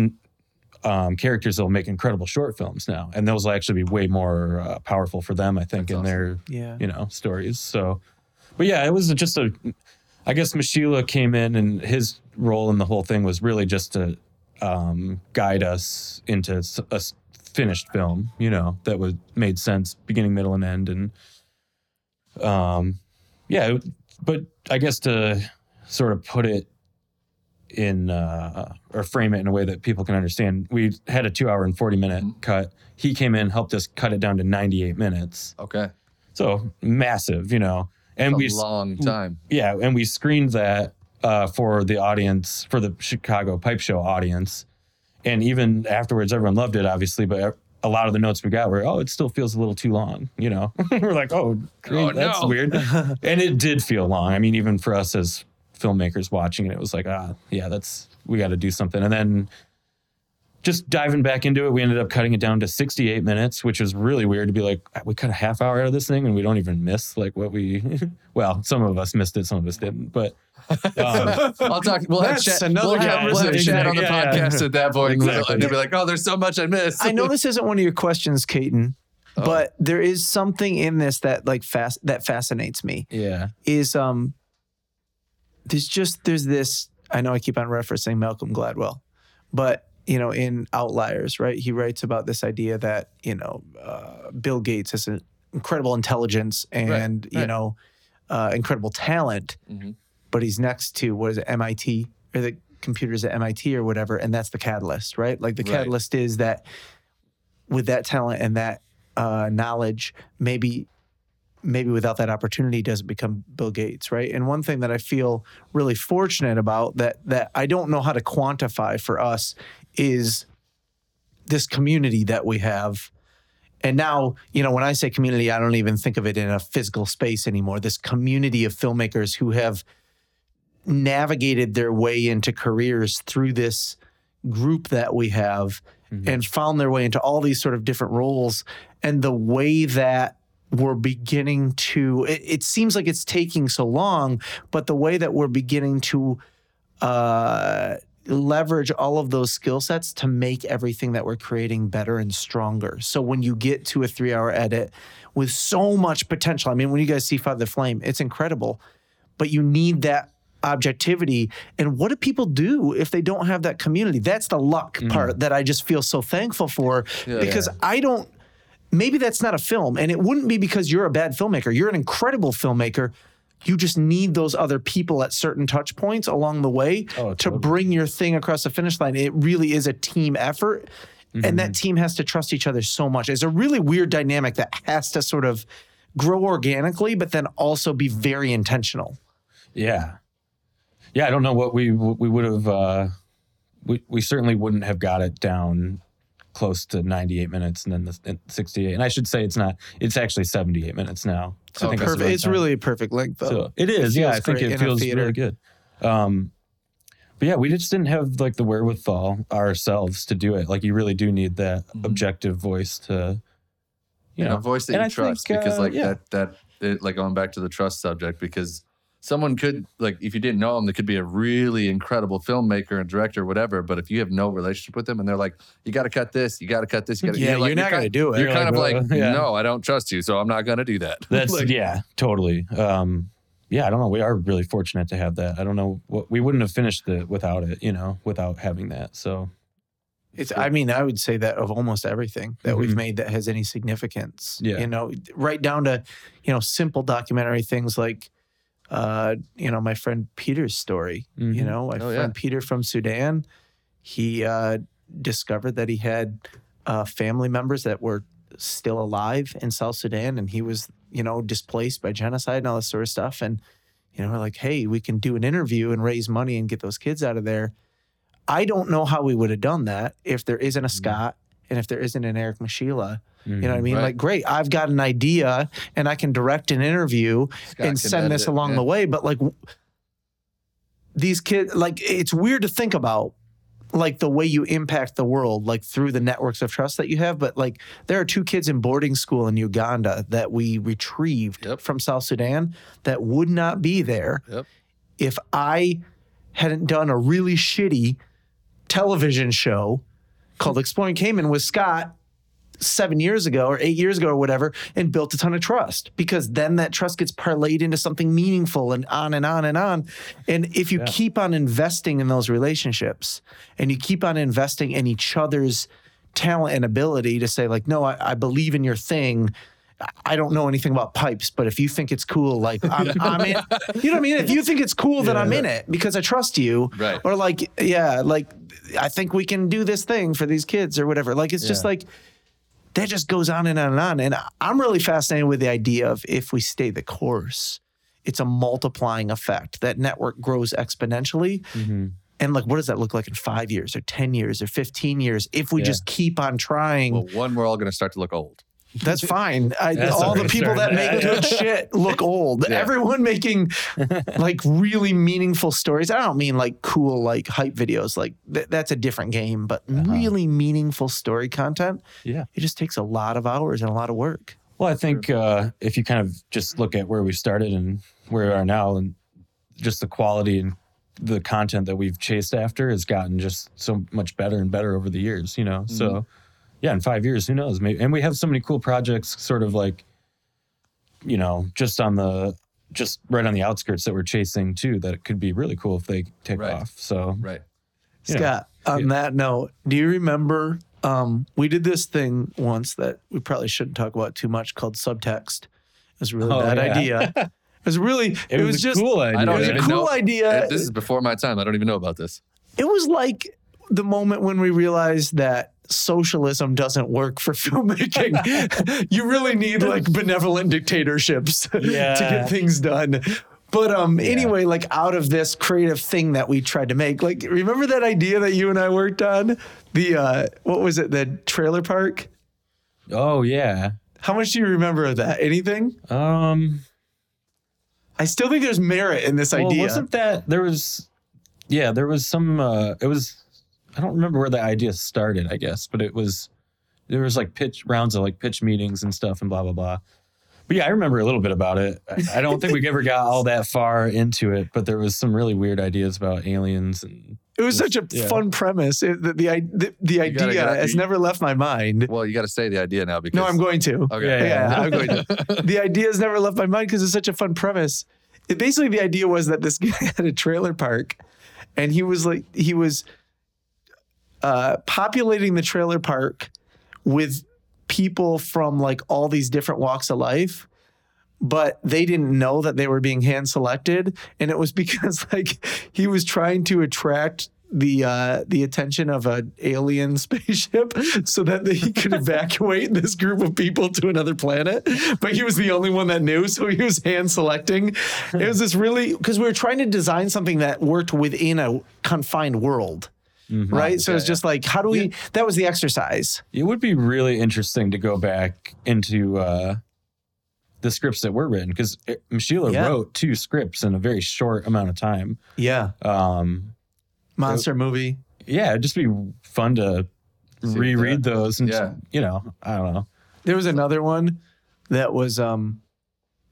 S8: um, characters that will make incredible short films now, and those will actually be way more uh, powerful for them, I think, in their
S7: Yeah.
S8: you know stories. So, but yeah, it was just a. I guess Mashila came in, and his role in the whole thing was really just to um, guide us into a finished film, you know, that was made sense, beginning, middle, and end, and um, yeah, but I guess to sort of put it in uh, or frame it in a way that people can understand. We had a two hour and 40 minute cut. He came in, helped us cut it down to 98 minutes.
S6: okay
S8: So massive, you know. And
S6: a
S8: we,
S6: long time
S8: yeah, and we screened that uh, for the audience, for the Chicago Pipe Show audience. And even afterwards, everyone loved it, obviously, but a lot of the notes we got were, oh, it still feels a little too long. You know, we're like, oh, great,
S6: Oh,
S8: that's
S6: no.
S8: weird. and it did feel long. I mean, even for us as filmmakers watching and it was like, ah, yeah, that's we got to do something. And then just diving back into it, we ended up cutting it down to 68 minutes, which was really weird to be like, we cut a half hour out of this thing and we don't even miss like what we, well, some of us missed it, some of us didn't, but um,
S6: I'll talk. We'll have chat.
S7: another
S6: we'll have, we'll have
S8: conversation.
S6: chat on the
S8: Yeah, yeah.
S6: podcast at that point.
S8: Exactly.
S6: And they'll be like, "Oh, there's so much I missed."
S7: I know this isn't one of your questions, Caton, but there is something in this that like fast that fascinates me.
S8: yeah.
S7: Is um, there's just there's this. I know I keep on referencing Malcolm Gladwell, but you know, in Outliers, right? He writes about this idea that you know, uh, Bill Gates has an incredible intelligence and you
S6: right.
S7: know, uh, incredible talent,
S6: Mhm.
S7: but he's next to what is it, MIT or the computers at MIT or whatever, and that's the catalyst, right? Like the
S6: Right.
S7: catalyst is that with that talent and that uh, knowledge, maybe maybe without that opportunity, doesn't become Bill Gates, right? And one thing that I feel really fortunate about that that I don't know how to quantify for us is this community that we have. And now, you know, when I say community, I don't even think of it in a physical space anymore. This community of filmmakers who have navigated their way into careers through this group that we have mm-hmm. and found their way into all these sort of different roles. And the way that we're beginning to, it, it seems like it's taking so long, but the way that we're beginning to uh, leverage all of those skill sets to make everything that we're creating better and stronger. So when you get to a three hour edit with so much potential, I mean, when you guys see Father the Flame, it's incredible, but you need that objectivity. And what do people do if they don't have that community? That's the luck part that I just feel so thankful for because I don't maybe that's not a film and it wouldn't be because you're a bad filmmaker. You're an incredible filmmaker. You just need those other people at certain touch points along the way to bring your thing across the finish line. It really is a team effort and that team has to trust each other so much. It's a really weird dynamic that has to sort of grow organically but then also be very intentional.
S8: Yeah. Yeah, I don't know what we we would have uh we we certainly wouldn't have got it down close to 98 minutes and then the and 68. And I should say it's not it's actually 78 minutes now. So I think
S7: perfect it's
S8: time.
S7: really a perfect length though
S8: So it is, yeah. I think it feels really good. Um, but yeah, we just didn't have like the wherewithal ourselves to do it. Like you really do need that
S7: Mm-hmm.
S8: objective voice to, you
S6: and
S8: know,
S6: a voice that you
S8: I
S6: trust
S8: think,
S6: because
S8: uh,
S6: like
S8: yeah.
S6: that that it, like going back to the trust subject because someone could like if you didn't know them they could be a really incredible filmmaker and director or whatever but if you have no relationship with them and they're like you got to cut this you got to cut this you got to
S7: Yeah,
S6: like,
S7: you're not gonna
S6: kind-
S7: do it.
S6: you're
S8: You're
S6: kind
S8: like,
S6: of like
S8: yeah.
S6: no I don't trust you so I'm not going to do that
S8: That's
S6: Like,
S8: yeah, totally. Um, yeah, I don't know. We are really fortunate to have that. I don't know what we wouldn't have finished it without it. You know, without having that. So
S7: It's, I mean, I would say that of almost everything that we've
S8: Mhm.
S7: made that has any significance.
S8: Yeah.
S7: You know, right down to, you know, simple documentary things like, uh, you know, my friend Peter's story. You
S8: Mhm.
S7: know, my
S6: Oh,
S7: friend
S6: yeah.
S7: Peter from Sudan, he uh, discovered that he had uh, family members that were still alive in South Sudan and he was, you know, displaced by genocide and all this sort of stuff. And, you know, we're like, hey, we can do an interview and raise money and get those kids out of there. I don't know how we would have done that if there isn't a Scott and if there isn't an Eric Machila. You know what I mean?
S6: Right.
S7: Like, great, I've got an idea and I can direct an interview
S6: Scott
S7: and send this along
S6: yeah.
S7: the way. But like, these kids, like, it's weird to think about like the way you impact the world, like through the networks of trust that you have. But like, there are two kids in boarding school in Uganda that we retrieved
S6: Yep.
S7: from South Sudan that would not be there
S6: Yep.
S7: if I hadn't done a really shitty television show called Exploring Cayman with Scott seven years ago or eight years ago or whatever and built a ton of trust because then that trust gets parlayed into something meaningful and on and on and on. And if you keep on investing in those relationships and you keep on investing in each other's talent and ability to say, like, no, I, I believe in your thing. I don't know anything about pipes, but if you think it's cool, like I'm, I'm in. You know what I mean? If you think it's cool, then I'm in it because I trust you.
S6: Right.
S7: Or like, yeah, like I think we can do this thing for these kids or whatever. Like it's just like that just goes on and on and on. And I'm really fascinated with the idea of if we stay the course, it's a multiplying effect. That network grows exponentially. Mm-hmm. And And like, what does that look like in five years or 10 years or 15 years if we
S8: Yeah.
S7: just keep on trying?
S6: Well, one, we're all going to start to look old.
S7: That's fine. I,
S8: That's
S7: all the people that make good shit look old.
S6: Yeah.
S7: Everyone making like really meaningful stories. I don't mean like cool like hype videos. Like th- that's a different game. But really meaningful story content.
S8: Yeah.
S7: it just takes a lot of hours and a lot of work.
S8: Well, I think uh, if you kind of just look at where we started and where we are now, and just the quality and the content that we've chased after has gotten just so much better and better over the years, you know? So, yeah, in five years, who knows? Maybe, and we have so many cool projects, sort of like, you know, just on the, just right on the outskirts that we're chasing too, that it could be really cool if they take
S6: Right.
S8: off. So,
S6: Right.
S8: Yeah.
S7: Scott, on that note, do you remember um, we did this thing once that we probably shouldn't talk about too much called subtext? It was a really
S8: Oh,
S7: bad
S8: yeah.
S7: idea. It was really, it, was,
S8: a
S7: just,
S8: cool idea.
S6: I don't
S7: it was a cool
S6: know.
S7: idea.
S6: This is before my time. I don't even know about this.
S7: it was like the moment when we realized that socialism doesn't work for filmmaking. you really need like benevolent dictatorships to get things done. But um anyway, like out of this creative thing that we tried to make, like remember that idea that you and I worked on? The uh what was it, the trailer park?
S8: oh, yeah.
S7: How much do you remember of that? Anything?
S8: Um,
S7: I still think there's merit in this
S8: Well,
S7: idea.
S8: wasn't that there was? Yeah, there was some. Uh, it was. I don't remember where the idea started. I guess, but it was. There was like pitch rounds of like pitch meetings and stuff and blah blah blah. But yeah, I remember a little bit about it. I, I don't think we ever got all that far into it, but there was some really weird ideas about aliens and
S7: it was such a
S8: Yeah.
S7: fun premise. It, the, the, the, the
S6: gotta
S7: idea
S6: get-
S7: has never left my mind.
S6: Well, you got to say the idea now because
S7: No, I'm going to.
S6: Okay.
S8: Yeah,
S7: Yeah,
S8: yeah.
S7: I'm going to. the idea has never left my mind because it's such a fun premise. It basically the idea was that this guy had a trailer park, and he was like he was uh, populating the trailer park with people from like all these different walks of life. But they didn't know that they were being hand selected, and it was because like he was trying to attract the uh, the attention of an alien spaceship so that he could evacuate this group of people to another planet. But he was the only one that knew, so he was hand selecting. It was this really because we were trying to design something that worked within a confined world. Right. So it's just like, how do we? That was the exercise.
S8: it would be really interesting to go back into uh, the scripts that were written because Sheila
S7: Yeah.
S8: wrote two scripts in a very short amount of time.
S7: Yeah.
S8: Um,
S7: Monster movie.
S8: yeah, it'd just be fun to
S6: See,
S8: reread those and
S6: Yeah.
S8: you know, I don't know.
S7: There was another one that was um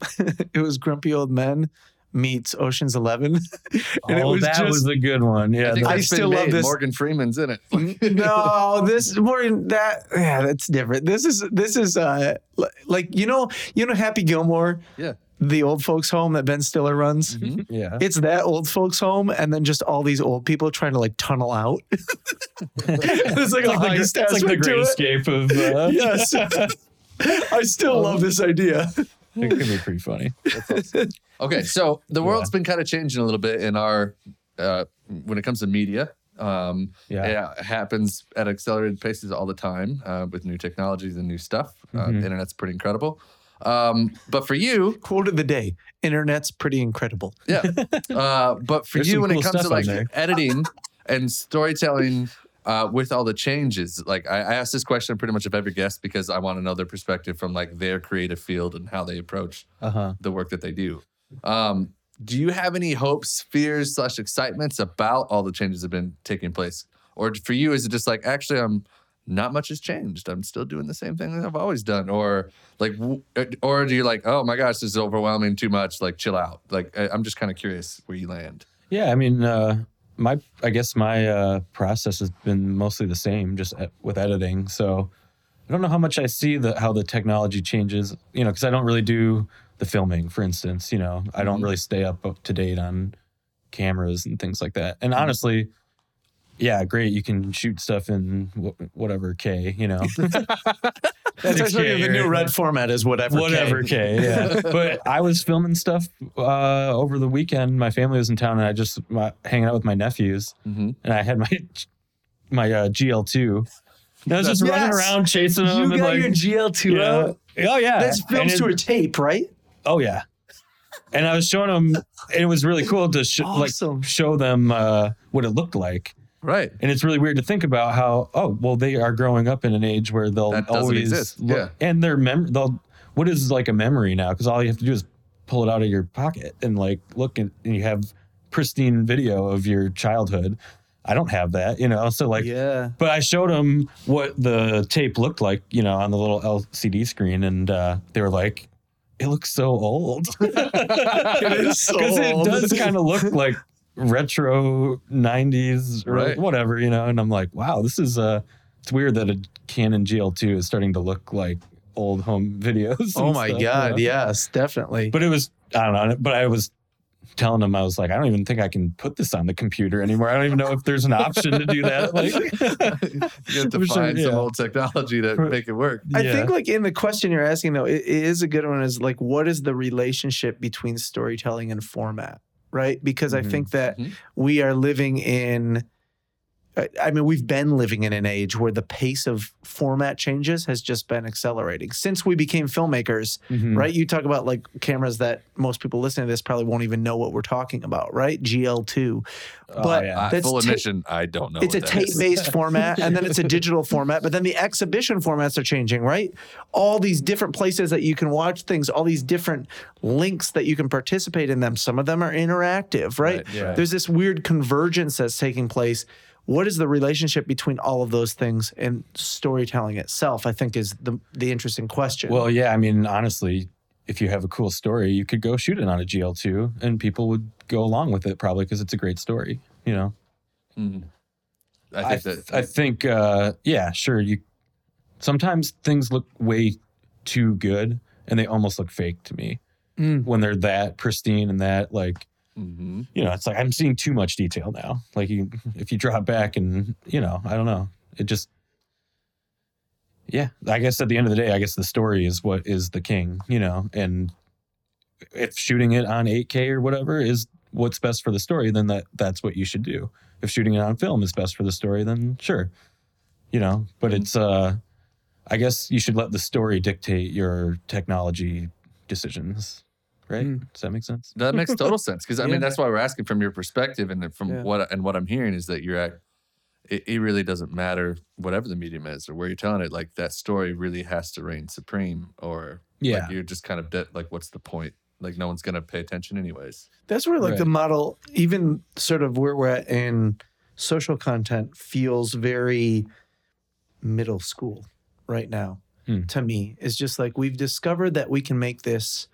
S7: it was Grumpy Old Men meets Ocean's Eleven. and it
S8: oh,
S7: was
S8: that
S7: just
S8: was a good one. Yeah,
S6: I think
S8: that-
S7: I
S6: that's been
S7: still love
S6: made.
S7: this-
S6: Morgan Freeman's in it.
S7: no, this more than that. Yeah, that's different. This is this is uh like you know you know Happy Gilmore,
S6: yeah.
S7: the old folks home that Ben Stiller runs.
S8: yeah.
S7: It's that old folks home, and then just all these old people trying to like tunnel out. it's like, a
S8: like the, it's like the
S7: aspect to
S8: Great
S7: it.
S8: Escape of. Uh,
S7: Yes, I still love this idea.
S8: It could be pretty funny.
S6: Okay, so the world's been kind of changing a little bit in our uh, when it comes to media. Um,
S8: Yeah.
S6: it happens at accelerated paces all the time uh, with new technologies and new stuff. Uh,
S8: Mm-hmm.
S6: the internet's pretty incredible. Um, but for you,
S7: Quote of the day: Internet's pretty incredible.
S6: yeah. Uh, but for
S8: There's
S6: you,
S8: some
S6: when it comes to like
S8: there.
S6: editing and storytelling uh, with all the changes, like I, I ask this question pretty much of every guest because I want to know their perspective from like their creative field and how they approach
S8: Uh huh.
S6: the work that they do. Um, do you have any hopes, fears, slash excitements about all the changes that have been taking place, or for you is it just like actually I'm not much has changed. I'm still doing the same thing that I've always done, or like, or do you like, oh my gosh, this is overwhelming, too much. Like, chill out. Like, I- I'm just kind of curious where you land.
S8: Yeah, I mean, uh, my I guess my uh, process has been mostly the same, just e- with editing. So I don't know how much I see the how the technology changes. You know, because I don't really do the filming, for instance. You know, I don't really stay up up to date on cameras and things like that. And honestly. Yeah, great. You can shoot stuff in wh- whatever K, you know,
S7: That's
S8: 6K,
S7: actually the new red format is whatever.
S8: whatever
S7: K.
S8: K. Yeah. but I was filming stuff uh, over the weekend. My family was in town, and I just my, hanging out with my nephews,
S6: Mhm.
S8: and I had my my uh, GL2. And I was just
S7: Yes.
S8: running around chasing them.
S7: You
S8: and
S7: got
S8: like,
S7: your GL2
S8: yeah.
S7: out.
S8: Oh yeah,
S7: That's
S8: And
S7: filmed
S8: it-
S7: to a tape, right?
S8: Oh yeah. and I was showing them, and it was really cool to sh-
S7: Awesome.
S8: like show them uh, what it looked like.
S6: Right.
S8: And it's really weird to think about how oh well they are growing up in an age where they'll
S6: That doesn't
S8: always
S6: exist.
S8: look, and their mem they'll what is like a memory now because all you have to do is pull it out of your pocket and like look and, and you have pristine video of your childhood. I don't have that, you know. So like
S7: yeah.
S8: but I showed them what the tape looked like, you know, on the little LCD screen, and uh, they were like, "It looks so old."
S7: It is so
S8: because it does kind of look like retro '90s or
S6: Right.
S8: whatever, you know. And I'm like, "Wow, this is uh, it's weird that a Canon GL2 is starting to look like old home videos."
S7: Oh my
S8: stuff,
S7: god,
S8: you know?
S7: yes, definitely.
S8: But it was I don't know, but I was telling him I was like, I don't even think I can put this on the computer anymore. I don't even know if there's an option to do that. Like,
S6: You have to
S8: For sure,
S6: find some
S8: yeah.
S6: old technology to
S8: For-
S6: make it work.
S7: I
S8: Yeah.
S7: think like in the question you're asking though, it, it is a good one. Is like, what is the relationship between storytelling and format, right? Because
S8: Mhm.
S7: I think that
S6: Mhm.
S7: we are living in. I- mean, we've been living in an age where the pace of format changes has just been accelerating since we became filmmakers,
S8: Mhm.
S7: right? You talk about like cameras that most people listening to this probably won't even know what we're talking about, right? GL2.
S8: Oh,
S7: But
S8: yeah.
S7: That's
S6: full
S7: ta-
S6: admission, I don't know.
S7: it's a
S6: is.
S7: tape-based format and then it's a digital format but then the exhibition formats are changing right all these different places that you can watch things all these different links that you can participate in them some of them are interactive right,
S6: Right, yeah.
S7: there's this weird convergence that's taking place what is the relationship between all of those things and storytelling itself i think is the the interesting question
S8: Well, yeah, I mean, honestly, if you have a cool story, you could go shoot it on a GL2 and people would go along with it probably because it's a great story, you know.
S6: Mhm. I
S8: I,
S6: think
S8: th-
S6: that
S8: I think uh yeah, sure, you sometimes things look way too good and they almost look fake to me
S7: Mm.
S8: when they're that pristine and that like
S6: Mhm.
S8: you know, it's like I'm seeing too much detail now. Like you, if you drop back and you know, I don't know, it just, yeah. I guess at the end of the day, I guess the story is what is the king, you know, and if shooting it on 8K or whatever is what's best for the story, then that that's what you should do. If shooting it on film is best for the story, then sure, you know. But it's, uh, I guess you should let the story dictate your technology decisions, right?
S7: Mm.
S8: Does that make sense?
S6: That makes total sense because I
S7: Yeah.
S6: mean that's why we're asking from your perspective and from
S7: Yeah.
S6: what and what I'm hearing is that you're at. It, it really doesn't matter whatever the medium is or where you're telling it. Like that story really has to reign supreme, or
S8: Yeah.
S6: like you're just kind of de- like, what's the point? Like no one's gonna pay attention anyways.
S7: That's where like
S8: Right.
S7: the model, even sort of where we're at in social content, feels very middle school right now
S8: Hmm.
S7: to me. It's just like we've discovered that we can make this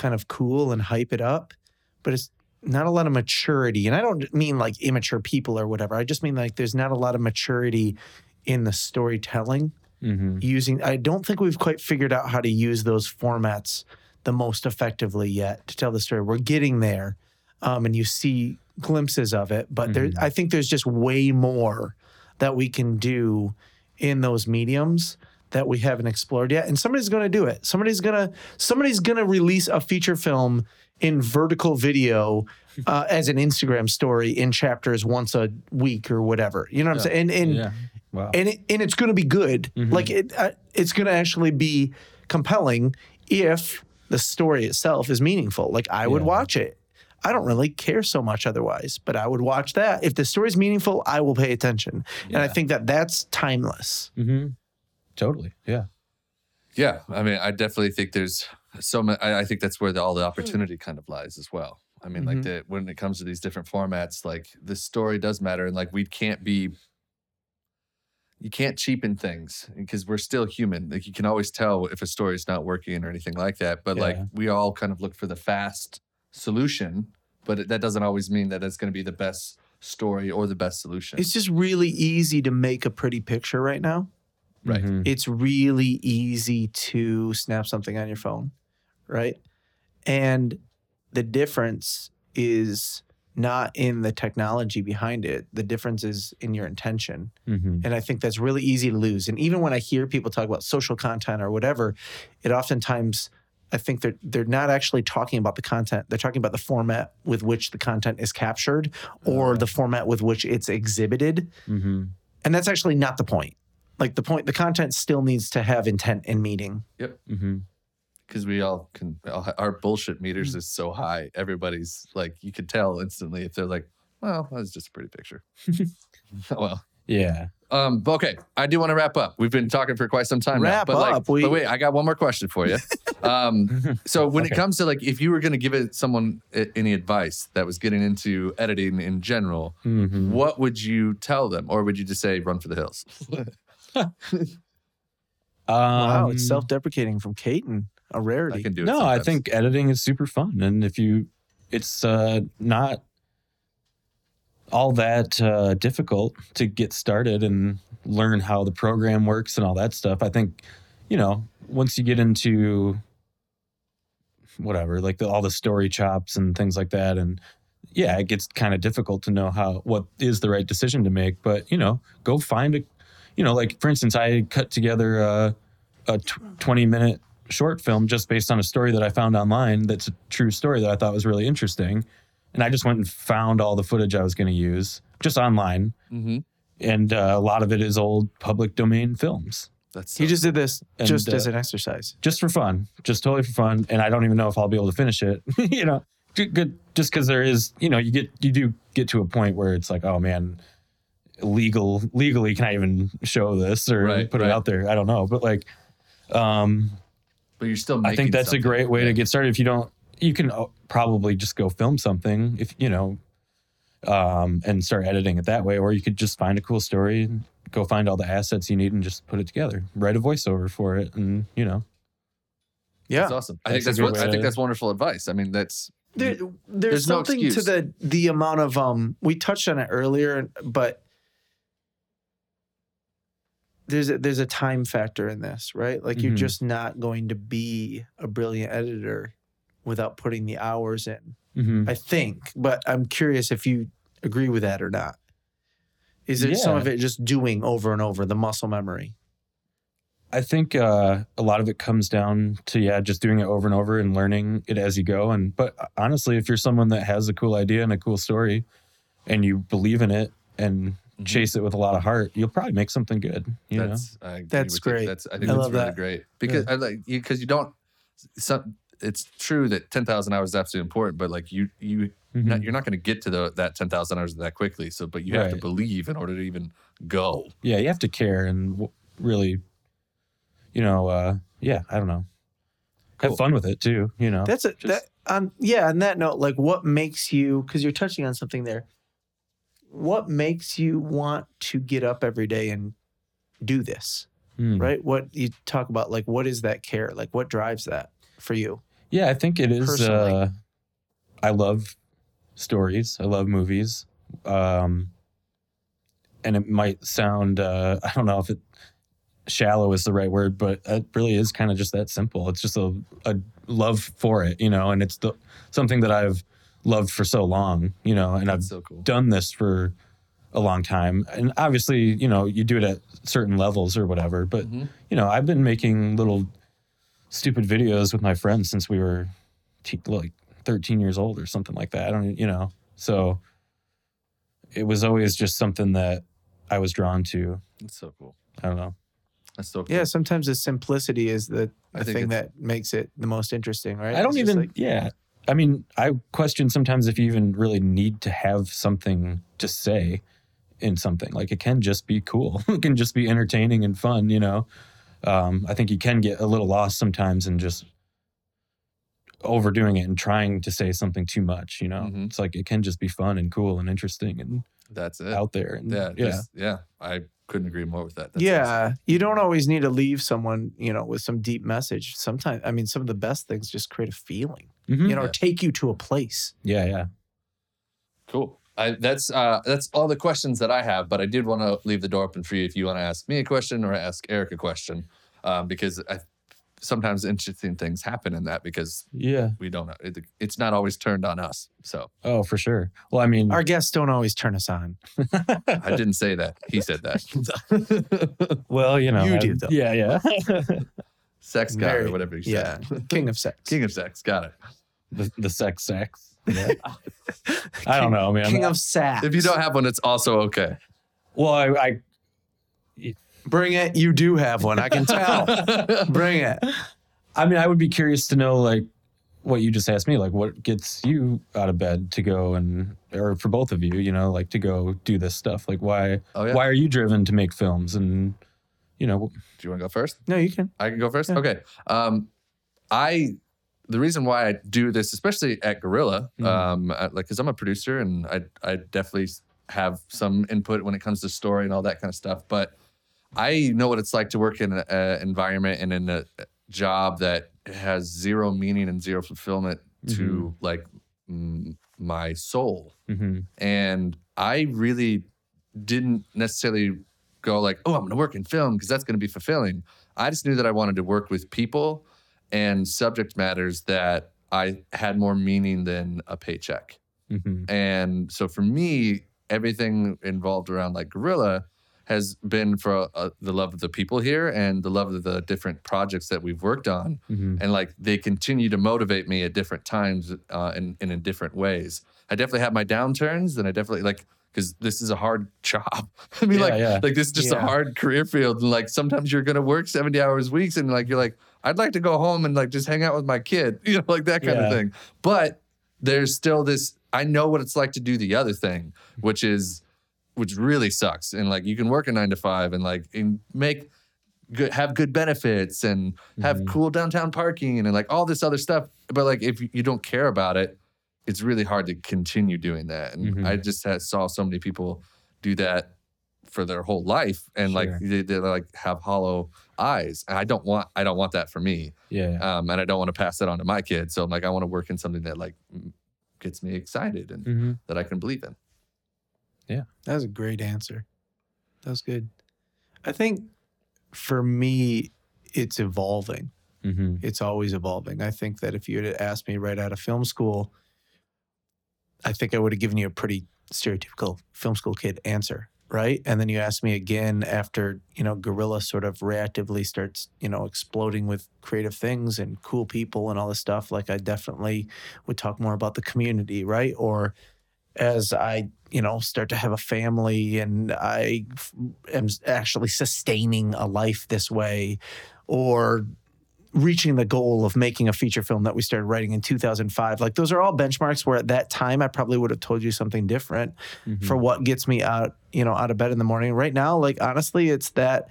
S7: kind of cool and hype it up, but it's not a lot of maturity. And I don't mean like immature people or whatever. I just mean like there's not a lot of maturity in the storytelling
S8: Mm-hmm.
S7: using i don't think we've quite figured out how to use those formats the most effectively yet to tell the story we're getting there um, and you see glimpses of it but there i think there's just way more that we can do in those mediums that we haven't explored yet and somebody's going to do it somebody's going to somebody's going to release a feature film in vertical video uh, as an instagram story in chapters once a week or whatever you know what i'm saying and, and
S8: Yeah. Wow.
S7: and it, and it's going to be good. Like it, uh, it's going to actually be compelling if the story itself is meaningful. Like I would
S8: Yeah.
S7: watch it. I don't really care so much otherwise, but I would watch that. If the story's meaningful, I will pay attention. And I think that that's timeless.
S8: Mm-hmm. Totally. Yeah.
S6: Yeah, I mean, I definitely think there's so many. I, I think that's where the, all the opportunity kind of lies as well. I mean, like
S7: Mhm.
S6: the, when it comes to these different formats, like the story does matter, and like we can't be. You can't cheapen things because we're still human. Like you can always tell if a story is not working or anything like that. But like we all kind of look for the fast solution, but it, that doesn't always mean that it's going to be the best story or the best solution.
S7: It's just really easy to make a pretty picture right now.
S6: Right.
S8: Mhm.
S7: It's really easy to snap something on your phone, right? And the difference is not in the technology behind it. The difference is in your intention.
S8: Mhm.
S7: And I think that's really easy to lose. And even when I hear people talk about social content or whatever, it oftentimes I think they're they're not actually talking about the content. They're talking about the format with which the content is captured or the format with which it's exhibited.
S8: Mhm.
S7: And that's actually not the point. Like the point, the content still needs to have intent and meaning.
S8: Yep, mm-hmm
S6: because we all can our bullshit meters is so high. Everybody's like you could tell instantly if they're like, well, that was just a pretty picture. well,
S8: Yeah.
S6: um, but okay, I do want to wrap up. We've been talking for quite some time
S7: Wrap
S6: now. But like,
S7: up, we-
S6: but wait, I got one more question for you. Um, so when it comes to like, if you were going to give it someone a- any advice that was getting into editing in general,
S8: Mhm.
S6: what would you tell them, or would you just say run for the hills?
S7: Wow,
S8: Um,
S7: it's self-deprecating from Caton, a rarity.
S6: can do it.
S8: No, I think editing is super fun, and if you, it's uh, not all that uh, difficult to get started and learn how the program works and all that stuff. I think, you know, once you get into whatever, like the, all the story chops and things like that, and yeah, it gets kind of difficult to know how what is the right decision to make. But you know, go find a, you know, like for instance, I cut together a, a tw- twenty minute short film just based on a story that I found online. That's a true story that I thought was really interesting, and I just went and found all the footage I was going to use just online,
S6: Mhm.
S8: and uh, a lot of it is old public domain films.
S6: that's
S7: He just did this
S8: And,
S7: just
S8: uh,
S7: as an exercise.
S8: just for fun, just totally for fun. And I don't even know if I'll be able to finish it. you know, good, good just because there is, you know, you get you do get to a point where it's like, oh man, legal legally can I even show this or
S6: Right,
S8: put
S6: right.
S8: it out there? I don't know, but like, um,
S6: but you're still.
S8: I think that's a great way
S6: Yeah.
S8: to get started. If you don't, you can uh, probably just go film something if you know, um, and start editing it that way, or you could just find a cool story, and go find all the assets you need, and just put it together. Write a voiceover for it, and you know,
S7: Yeah.
S6: That's awesome. I think
S8: That's
S6: that's what I think that's wonderful advice. I mean, that's
S7: There,
S6: there's
S7: there's
S6: no
S7: something to the the amount of um we touched on it earlier, but there's a, there's a time factor in this, right? Like you're
S8: Mhm.
S7: just not going to be a brilliant editor without putting the hours in.
S8: Mhm.
S7: I think, but I'm curious if you agree with that or not. Is it some of it just doing over and over the muscle memory?
S8: I think uh, a lot of it comes down to yeah, just doing it over and over and learning it as you go. And but honestly, if you're someone that has a cool idea and a cool story, and you believe in it and. Chase it with a lot of heart, you'll probably make something good. You know,
S6: that's I agree
S7: That's
S6: with you.
S7: great.
S6: That's I think
S7: I
S6: that's
S7: love
S6: really
S7: that.
S6: great because I like you because you don't. Some, it's true that ten thousand hours is absolutely important, but like you you
S8: Mhm.
S6: not, you're not going to get to the, that ten thousand hours that quickly. So, but you have to believe in order to even go.
S8: yeah, you have to care and w- really, you know, uh, yeah, I don't know,
S6: Cool.
S8: have fun with it too. You know,
S7: That's
S8: it.
S7: That on yeah. On that note, like what makes you because you're touching on something there. What makes you want to get up every day and do this?
S8: Hmm.
S7: Right? What you talk about, like what is that care? Like what drives that for you?
S8: Yeah, I think it is.
S7: Personally.
S8: Uh, I love stories. I love movies. Um, and it might sound, uh, I don't know if it shallow is the right word, but it really is kind of just that simple. It's just a, a love for it, you know, and it's the, something that I've loved for so long, you know, and I've
S6: so cool.
S8: done this for a long time. And obviously, you know, you do it at certain levels or whatever, but
S6: Mhm.
S8: you know, I've been making little stupid videos with my friends since we were te- like 13 years old or something like that. I don't, you know, so it was always just something that I was drawn to.
S6: That's so cool.
S8: I don't know.
S6: That's so cool.
S7: Yeah, sometimes the simplicity is the, the thing that makes it the most interesting, right?
S8: I don't
S7: It's
S8: even,
S7: like-
S8: yeah. I mean, I question sometimes if you even really need to have something to say in something. Like it can just be cool. it can just be entertaining and fun, you know. Um, I think you can get a little lost sometimes in just overdoing it and trying to say something too much, you know.
S6: Mhm.
S8: It's like it can just be fun and cool and interesting and
S6: That's it.
S8: out there. And
S6: yeah,
S8: yeah.
S6: just- yeah. I couldn't agree more with that. That's
S7: yeah,
S6: awesome.
S7: you don't always need to leave someone, you know, with some deep message. Sometimes, I mean, some of the best things just create a feeling,
S8: Mhm.
S7: you know, or
S6: Yeah.
S7: take you to a place.
S8: yeah, yeah.
S6: Cool. I, that's uh, that's all the questions that I have, but I did want to leave the door open for you if you want to ask me a question or ask Eric a question, um, because I, sometimes interesting things happen in that because
S8: Yeah.
S6: we don't know. It, it's not always turned on us. So
S8: Oh, for sure. Well, I mean,
S7: Our guests don't always turn us on.
S6: I didn't say that. He said that.
S8: well, you know,
S7: You
S8: I-
S7: do, though.
S8: Yeah, yeah.
S6: Sex guy
S7: Very-
S6: or whatever you
S7: Yeah,
S6: said.
S7: king of sex.
S6: King of sex. Got it.
S8: the, the sex, sex. Yeah. I don't know, man.
S7: King of sex
S6: If you don't have one, it's also okay.
S8: well, I, I
S7: bring it, you do have one. I can tell. bring it.
S8: I mean, I would be curious to know like what you just asked me, like what gets you out of bed to go and, or for both of you, you know, like to go do this stuff. Like why,
S6: Oh, yeah.
S8: why are you driven to make films? And you know,
S6: Do you want to go first?
S7: No, you can.
S6: I can go first. Okay. Um, I the reason why I do this, especially at Gorilla,
S8: Mhm.
S6: um, I- like because I'm a producer and I I definitely have some input when it comes to story and all that kind of stuff. But I know what it's like to work in an environment and in a job that has zero meaning and zero fulfillment to like mm, my soul
S8: mhm,
S6: and I really didn't necessarily go like, "Oh, I'm going to work in film because that's going to be fulfilling." I just knew that I wanted to work with people and subject matters that I had more meaning than a paycheck.
S8: mhm,
S6: And so for me, everything involved around like Gorilla has been for uh, the love of the people here and the love of the different projects that we've worked on
S8: mhm.
S6: and like they continue to motivate me at different times uh, and, and in different ways. I definitely have my downturns, and I definitely like because this is a hard job. I mean,
S8: Yeah,
S6: like
S8: yeah.
S6: like this is just a hard career field, and like sometimes you're gonna work seventy hours weeks, and like you're like I'd like to go home and like just hang out with my kid, you know, like that kind of thing. But there's still this. I know what it's like to do the other thing, which is which really sucks. And like you can work a nine to five and like and make good have good benefits and have
S8: Mhm.
S6: cool downtown parking and like all this other stuff. But like if you don't care about it, it's really hard to continue doing that. And
S8: Mhm.
S6: I just had, saw so many people do that for their whole life and like they, they like have hollow eyes. And I don't want I don't want that for me.
S8: Yeah.
S6: Um, and I don't want to pass that on to my kids. So I'm like I want to work in something that like gets me excited and
S8: Mhm.
S6: that I can believe in.
S7: That was a great answer. That was good. I think for me, it's evolving.
S8: Mhm.
S7: It's always evolving. I think that if you had asked me right out of film school, I think I would have given you a pretty stereotypical film school kid answer, right? And then you ask me again after, you know, Gorilla sort of reactively starts, you know, exploding with creative things and cool people and all this stuff. Like I definitely would talk more about the community, right? Or as I, you know, start to have a family and I am actually sustaining a life this way, or reaching the goal of making a feature film that we started writing in 2005. Like those are all benchmarks where at that time I probably would have told you something different
S8: Mhm.
S7: for what gets me out, you know, out of bed in the morning. Right now, like honestly, it's that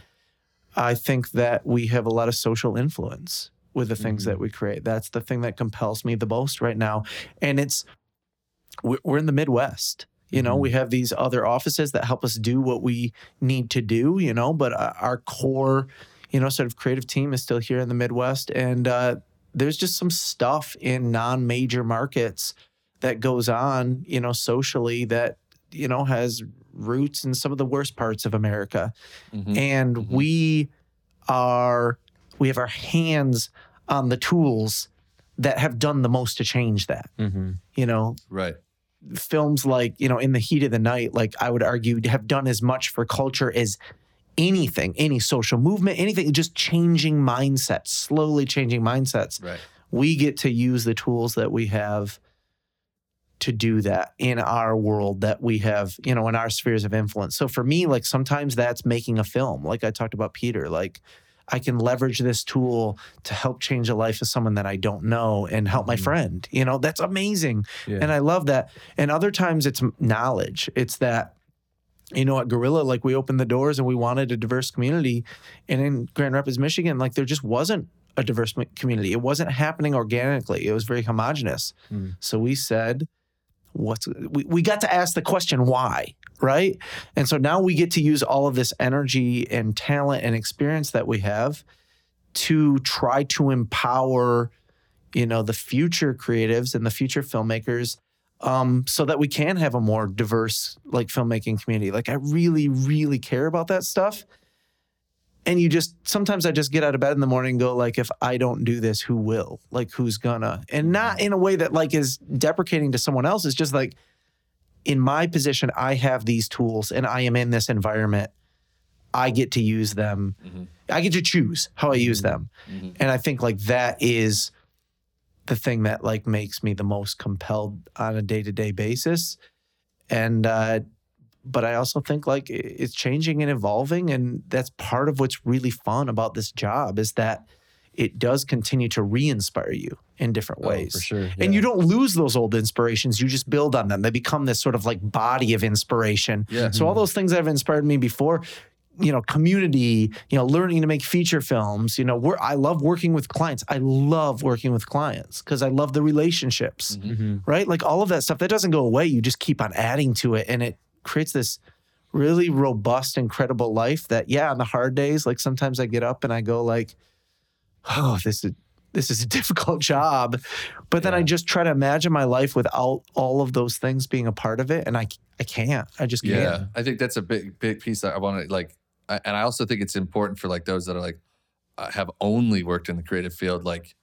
S7: I think that we have a lot of social influence with the things that we create. That's the thing that compels me the most right now. And it's we're in the Midwest. You know,
S8: Mhm.
S7: we have these other offices that help us do what we need to do, you know, but uh, our core, you know, sort of creative team is still here in the Midwest. And uh, there's just some stuff in non major markets that goes on, you know, socially that, you know, has roots in some of the worst parts of America.
S6: Mhm.
S7: And
S6: Mhm.
S7: we are, we have our hands on the tools that have done the most to change that.
S8: Mhm.
S7: You know,
S6: Right.
S7: Films like you know in the heat of the night like i would argue have done as much for culture as anything any social movement anything just changing mindsets slowly changing mindsets.
S6: Right.
S7: we get to use the tools that we have to do that in our world that we have you know in our spheres of influence. So for me like sometimes that's making a film. Like i talked about peter like i can leverage this tool to help change the life of someone that i don't know and help my
S8: Mhm.
S7: friend you know that's amazing
S8: Yeah.
S7: and I love that. And other times it's knowledge. It's that, you know, at Gorilla, like we opened the doors and we wanted a diverse community. And in Grand Rapids, Michigan, like there just wasn't a diverse community. It wasn't happening organically. It was very homogenous.
S8: Mm.
S7: So we said, what's we, we got to ask the question why, right? And so now we get to use all of this energy and talent and experience that we have to try to empower you know the future creatives and the future filmmakers um, so that we can have a more diverse like filmmaking community. Like i really really care about that stuff. And you just sometimes i just get out of bed in the morning and go like if i don't do this who will? Like who's gonna? And not in a way that like is deprecating to someone else. It's just like in my position i have these tools and i am in this environment i get to use them
S6: Mhm.
S7: i get to choose how i use them
S6: Mhm.
S7: and I think like that is the thing that like makes me the most compelled on a day to day basis. And, uh, but I also think like it's changing and evolving. And that's part of what's really fun about this job is that it does continue to re-inspire you in different
S8: Oh,
S7: ways.
S8: for sure.
S7: And you don't lose those old inspirations. You just build on them. They become this sort of like body of inspiration.
S6: Yeah.
S7: So all those things that have inspired me before, you know, community, you know, learning to make feature films, you know, where I love working with clients. I love working with clients because I love the relationships,
S8: Mhm.
S7: right? Like all of that stuff that doesn't go away. You just keep on adding to it and it creates this really robust, incredible life that, yeah, on the hard days, like sometimes I get up and I go like, oh, this is this is a difficult job. But then I just try to imagine my life without all of those things being a part of it. And I I can't. I just can't.
S6: Yeah, I think that's a big big piece that I want to like, I, and I also think it's important for like those that are like uh, have only worked in the creative field. Like,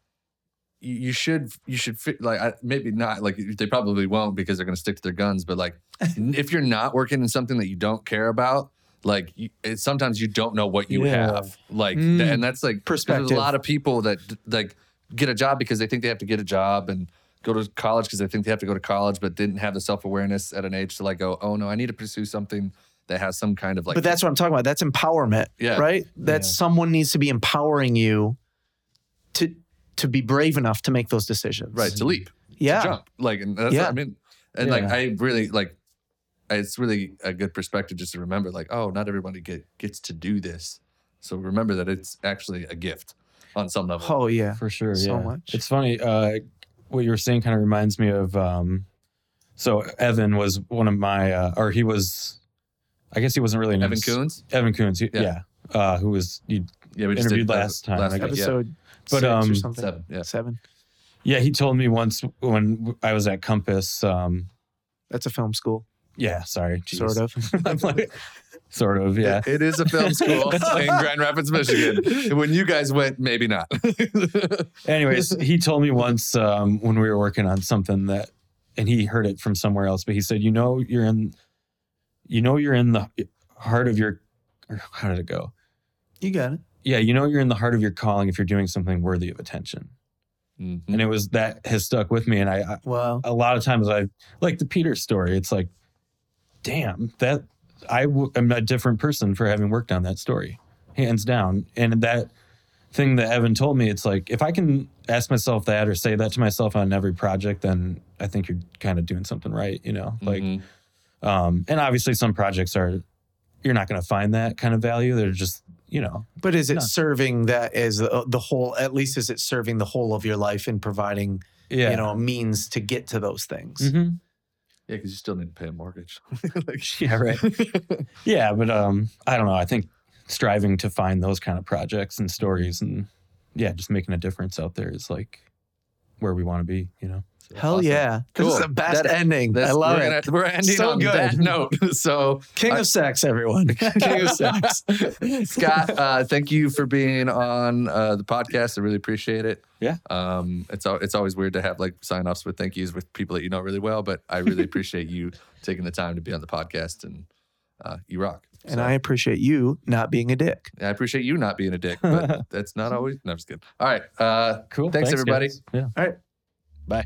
S6: you, you should you should fit like I, maybe not like they probably won't because they're going to stick to their guns. But like, if you're not working in something that you don't care about. Like it, sometimes you don't know what you
S8: Yeah.
S6: have, like,
S7: Mm.
S6: and that's like There's
S7: Perspective.
S6: a lot of people that like get a job because they think they have to get a job and go to college because they think they have to go to college, but didn't have the self awareness at an age to like go, oh no, I need to pursue something that has some kind of like.
S7: but that's what I'm talking about. That's empowerment.
S6: Yeah.
S7: Right? That
S8: Yeah.
S7: someone needs to be empowering you to to be brave enough to make those decisions.
S6: right to leap,
S7: Yeah.
S6: to jump, like, and that's
S7: Yeah.
S6: what I mean, and like I really like. It's really a good perspective just to remember, like, oh, not everybody get gets to do this. So remember that it's actually a gift on some level.
S7: Oh yeah.
S8: for sure.
S7: So
S8: yeah.
S7: much.
S8: It's funny. Uh, what you were saying kind of reminds me of. Um, so Evan was one of my, uh, or he was. I guess he wasn't really an
S6: Evan Koons,
S8: Evan Koons. he-
S6: Yeah.
S8: Yeah. Uh, who was you
S6: yeah, we just
S8: interviewed last time, I
S6: week,
S8: guess.
S6: yeah.
S7: Episode
S8: But,
S7: six or
S8: um,
S7: something.
S6: seven, yeah.
S7: Seven.
S8: Yeah, he told me once when I was at Compass. Um,
S7: That's a film school.
S8: Yeah, sorry, jeez.
S7: Sort of.
S8: I'm like, sort of, yeah.
S6: It is a film school in Grand Rapids, Michigan. When you guys went, maybe not.
S8: Anyways, he told me once um, when we were working on something that, and he heard it from somewhere else, but he said, "You know, you're in, you know, you're in the heart of your, how did it go?
S7: You got it.
S8: Yeah, you know, you're in the heart of your calling if you're doing something worthy of attention."
S6: Mhm.
S8: And it was that has stuck with me, and I, I
S7: Wow.
S8: a lot of times I like the Peter story. It's like, damn, that I w- am a different person for having worked on that story, hands down. And that thing that Evan told me, it's like if I can ask myself that or say that to myself on every project, then I think you're kind of doing something right. You know, like,
S6: Mhm.
S8: um, and obviously some projects are you're not going to find that kind of value. They're just you know,
S7: But is it
S8: No.
S7: serving that as the, the whole? At least is it serving the whole of your life and providing
S8: yeah,
S7: you know means to get to those things?
S8: Mhm.
S6: Yeah, because you still need to pay a mortgage. like,
S8: yeah, right. yeah, but um, I don't know. I think striving to find those kind of projects and stories and yeah, just making a difference out there is like where we want to be, you know.
S7: Hell
S6: Awesome.
S7: yeah! This is the best
S6: That-
S7: ending. I love
S6: we're
S7: it.
S6: Gonna, we're ending
S7: So
S6: on
S7: good.
S6: that note. So,
S7: King
S6: I-
S7: of sex, everyone. King of sex.
S6: Scott, uh, thank you for being on uh, the podcast. I really appreciate it.
S8: Yeah.
S6: Um, it's it's always weird to have like sign offs with thank yous with people that you know really well, but I really appreciate you taking the time to be on the podcast and uh, you rock.
S7: And I appreciate you not being a dick.
S6: I appreciate you not being a dick, but that's not always. No, I'm just kidding. All right. Uh,
S8: Cool.
S6: Thanks, everybody.
S8: guys. Yeah.
S7: All right.
S6: Bye.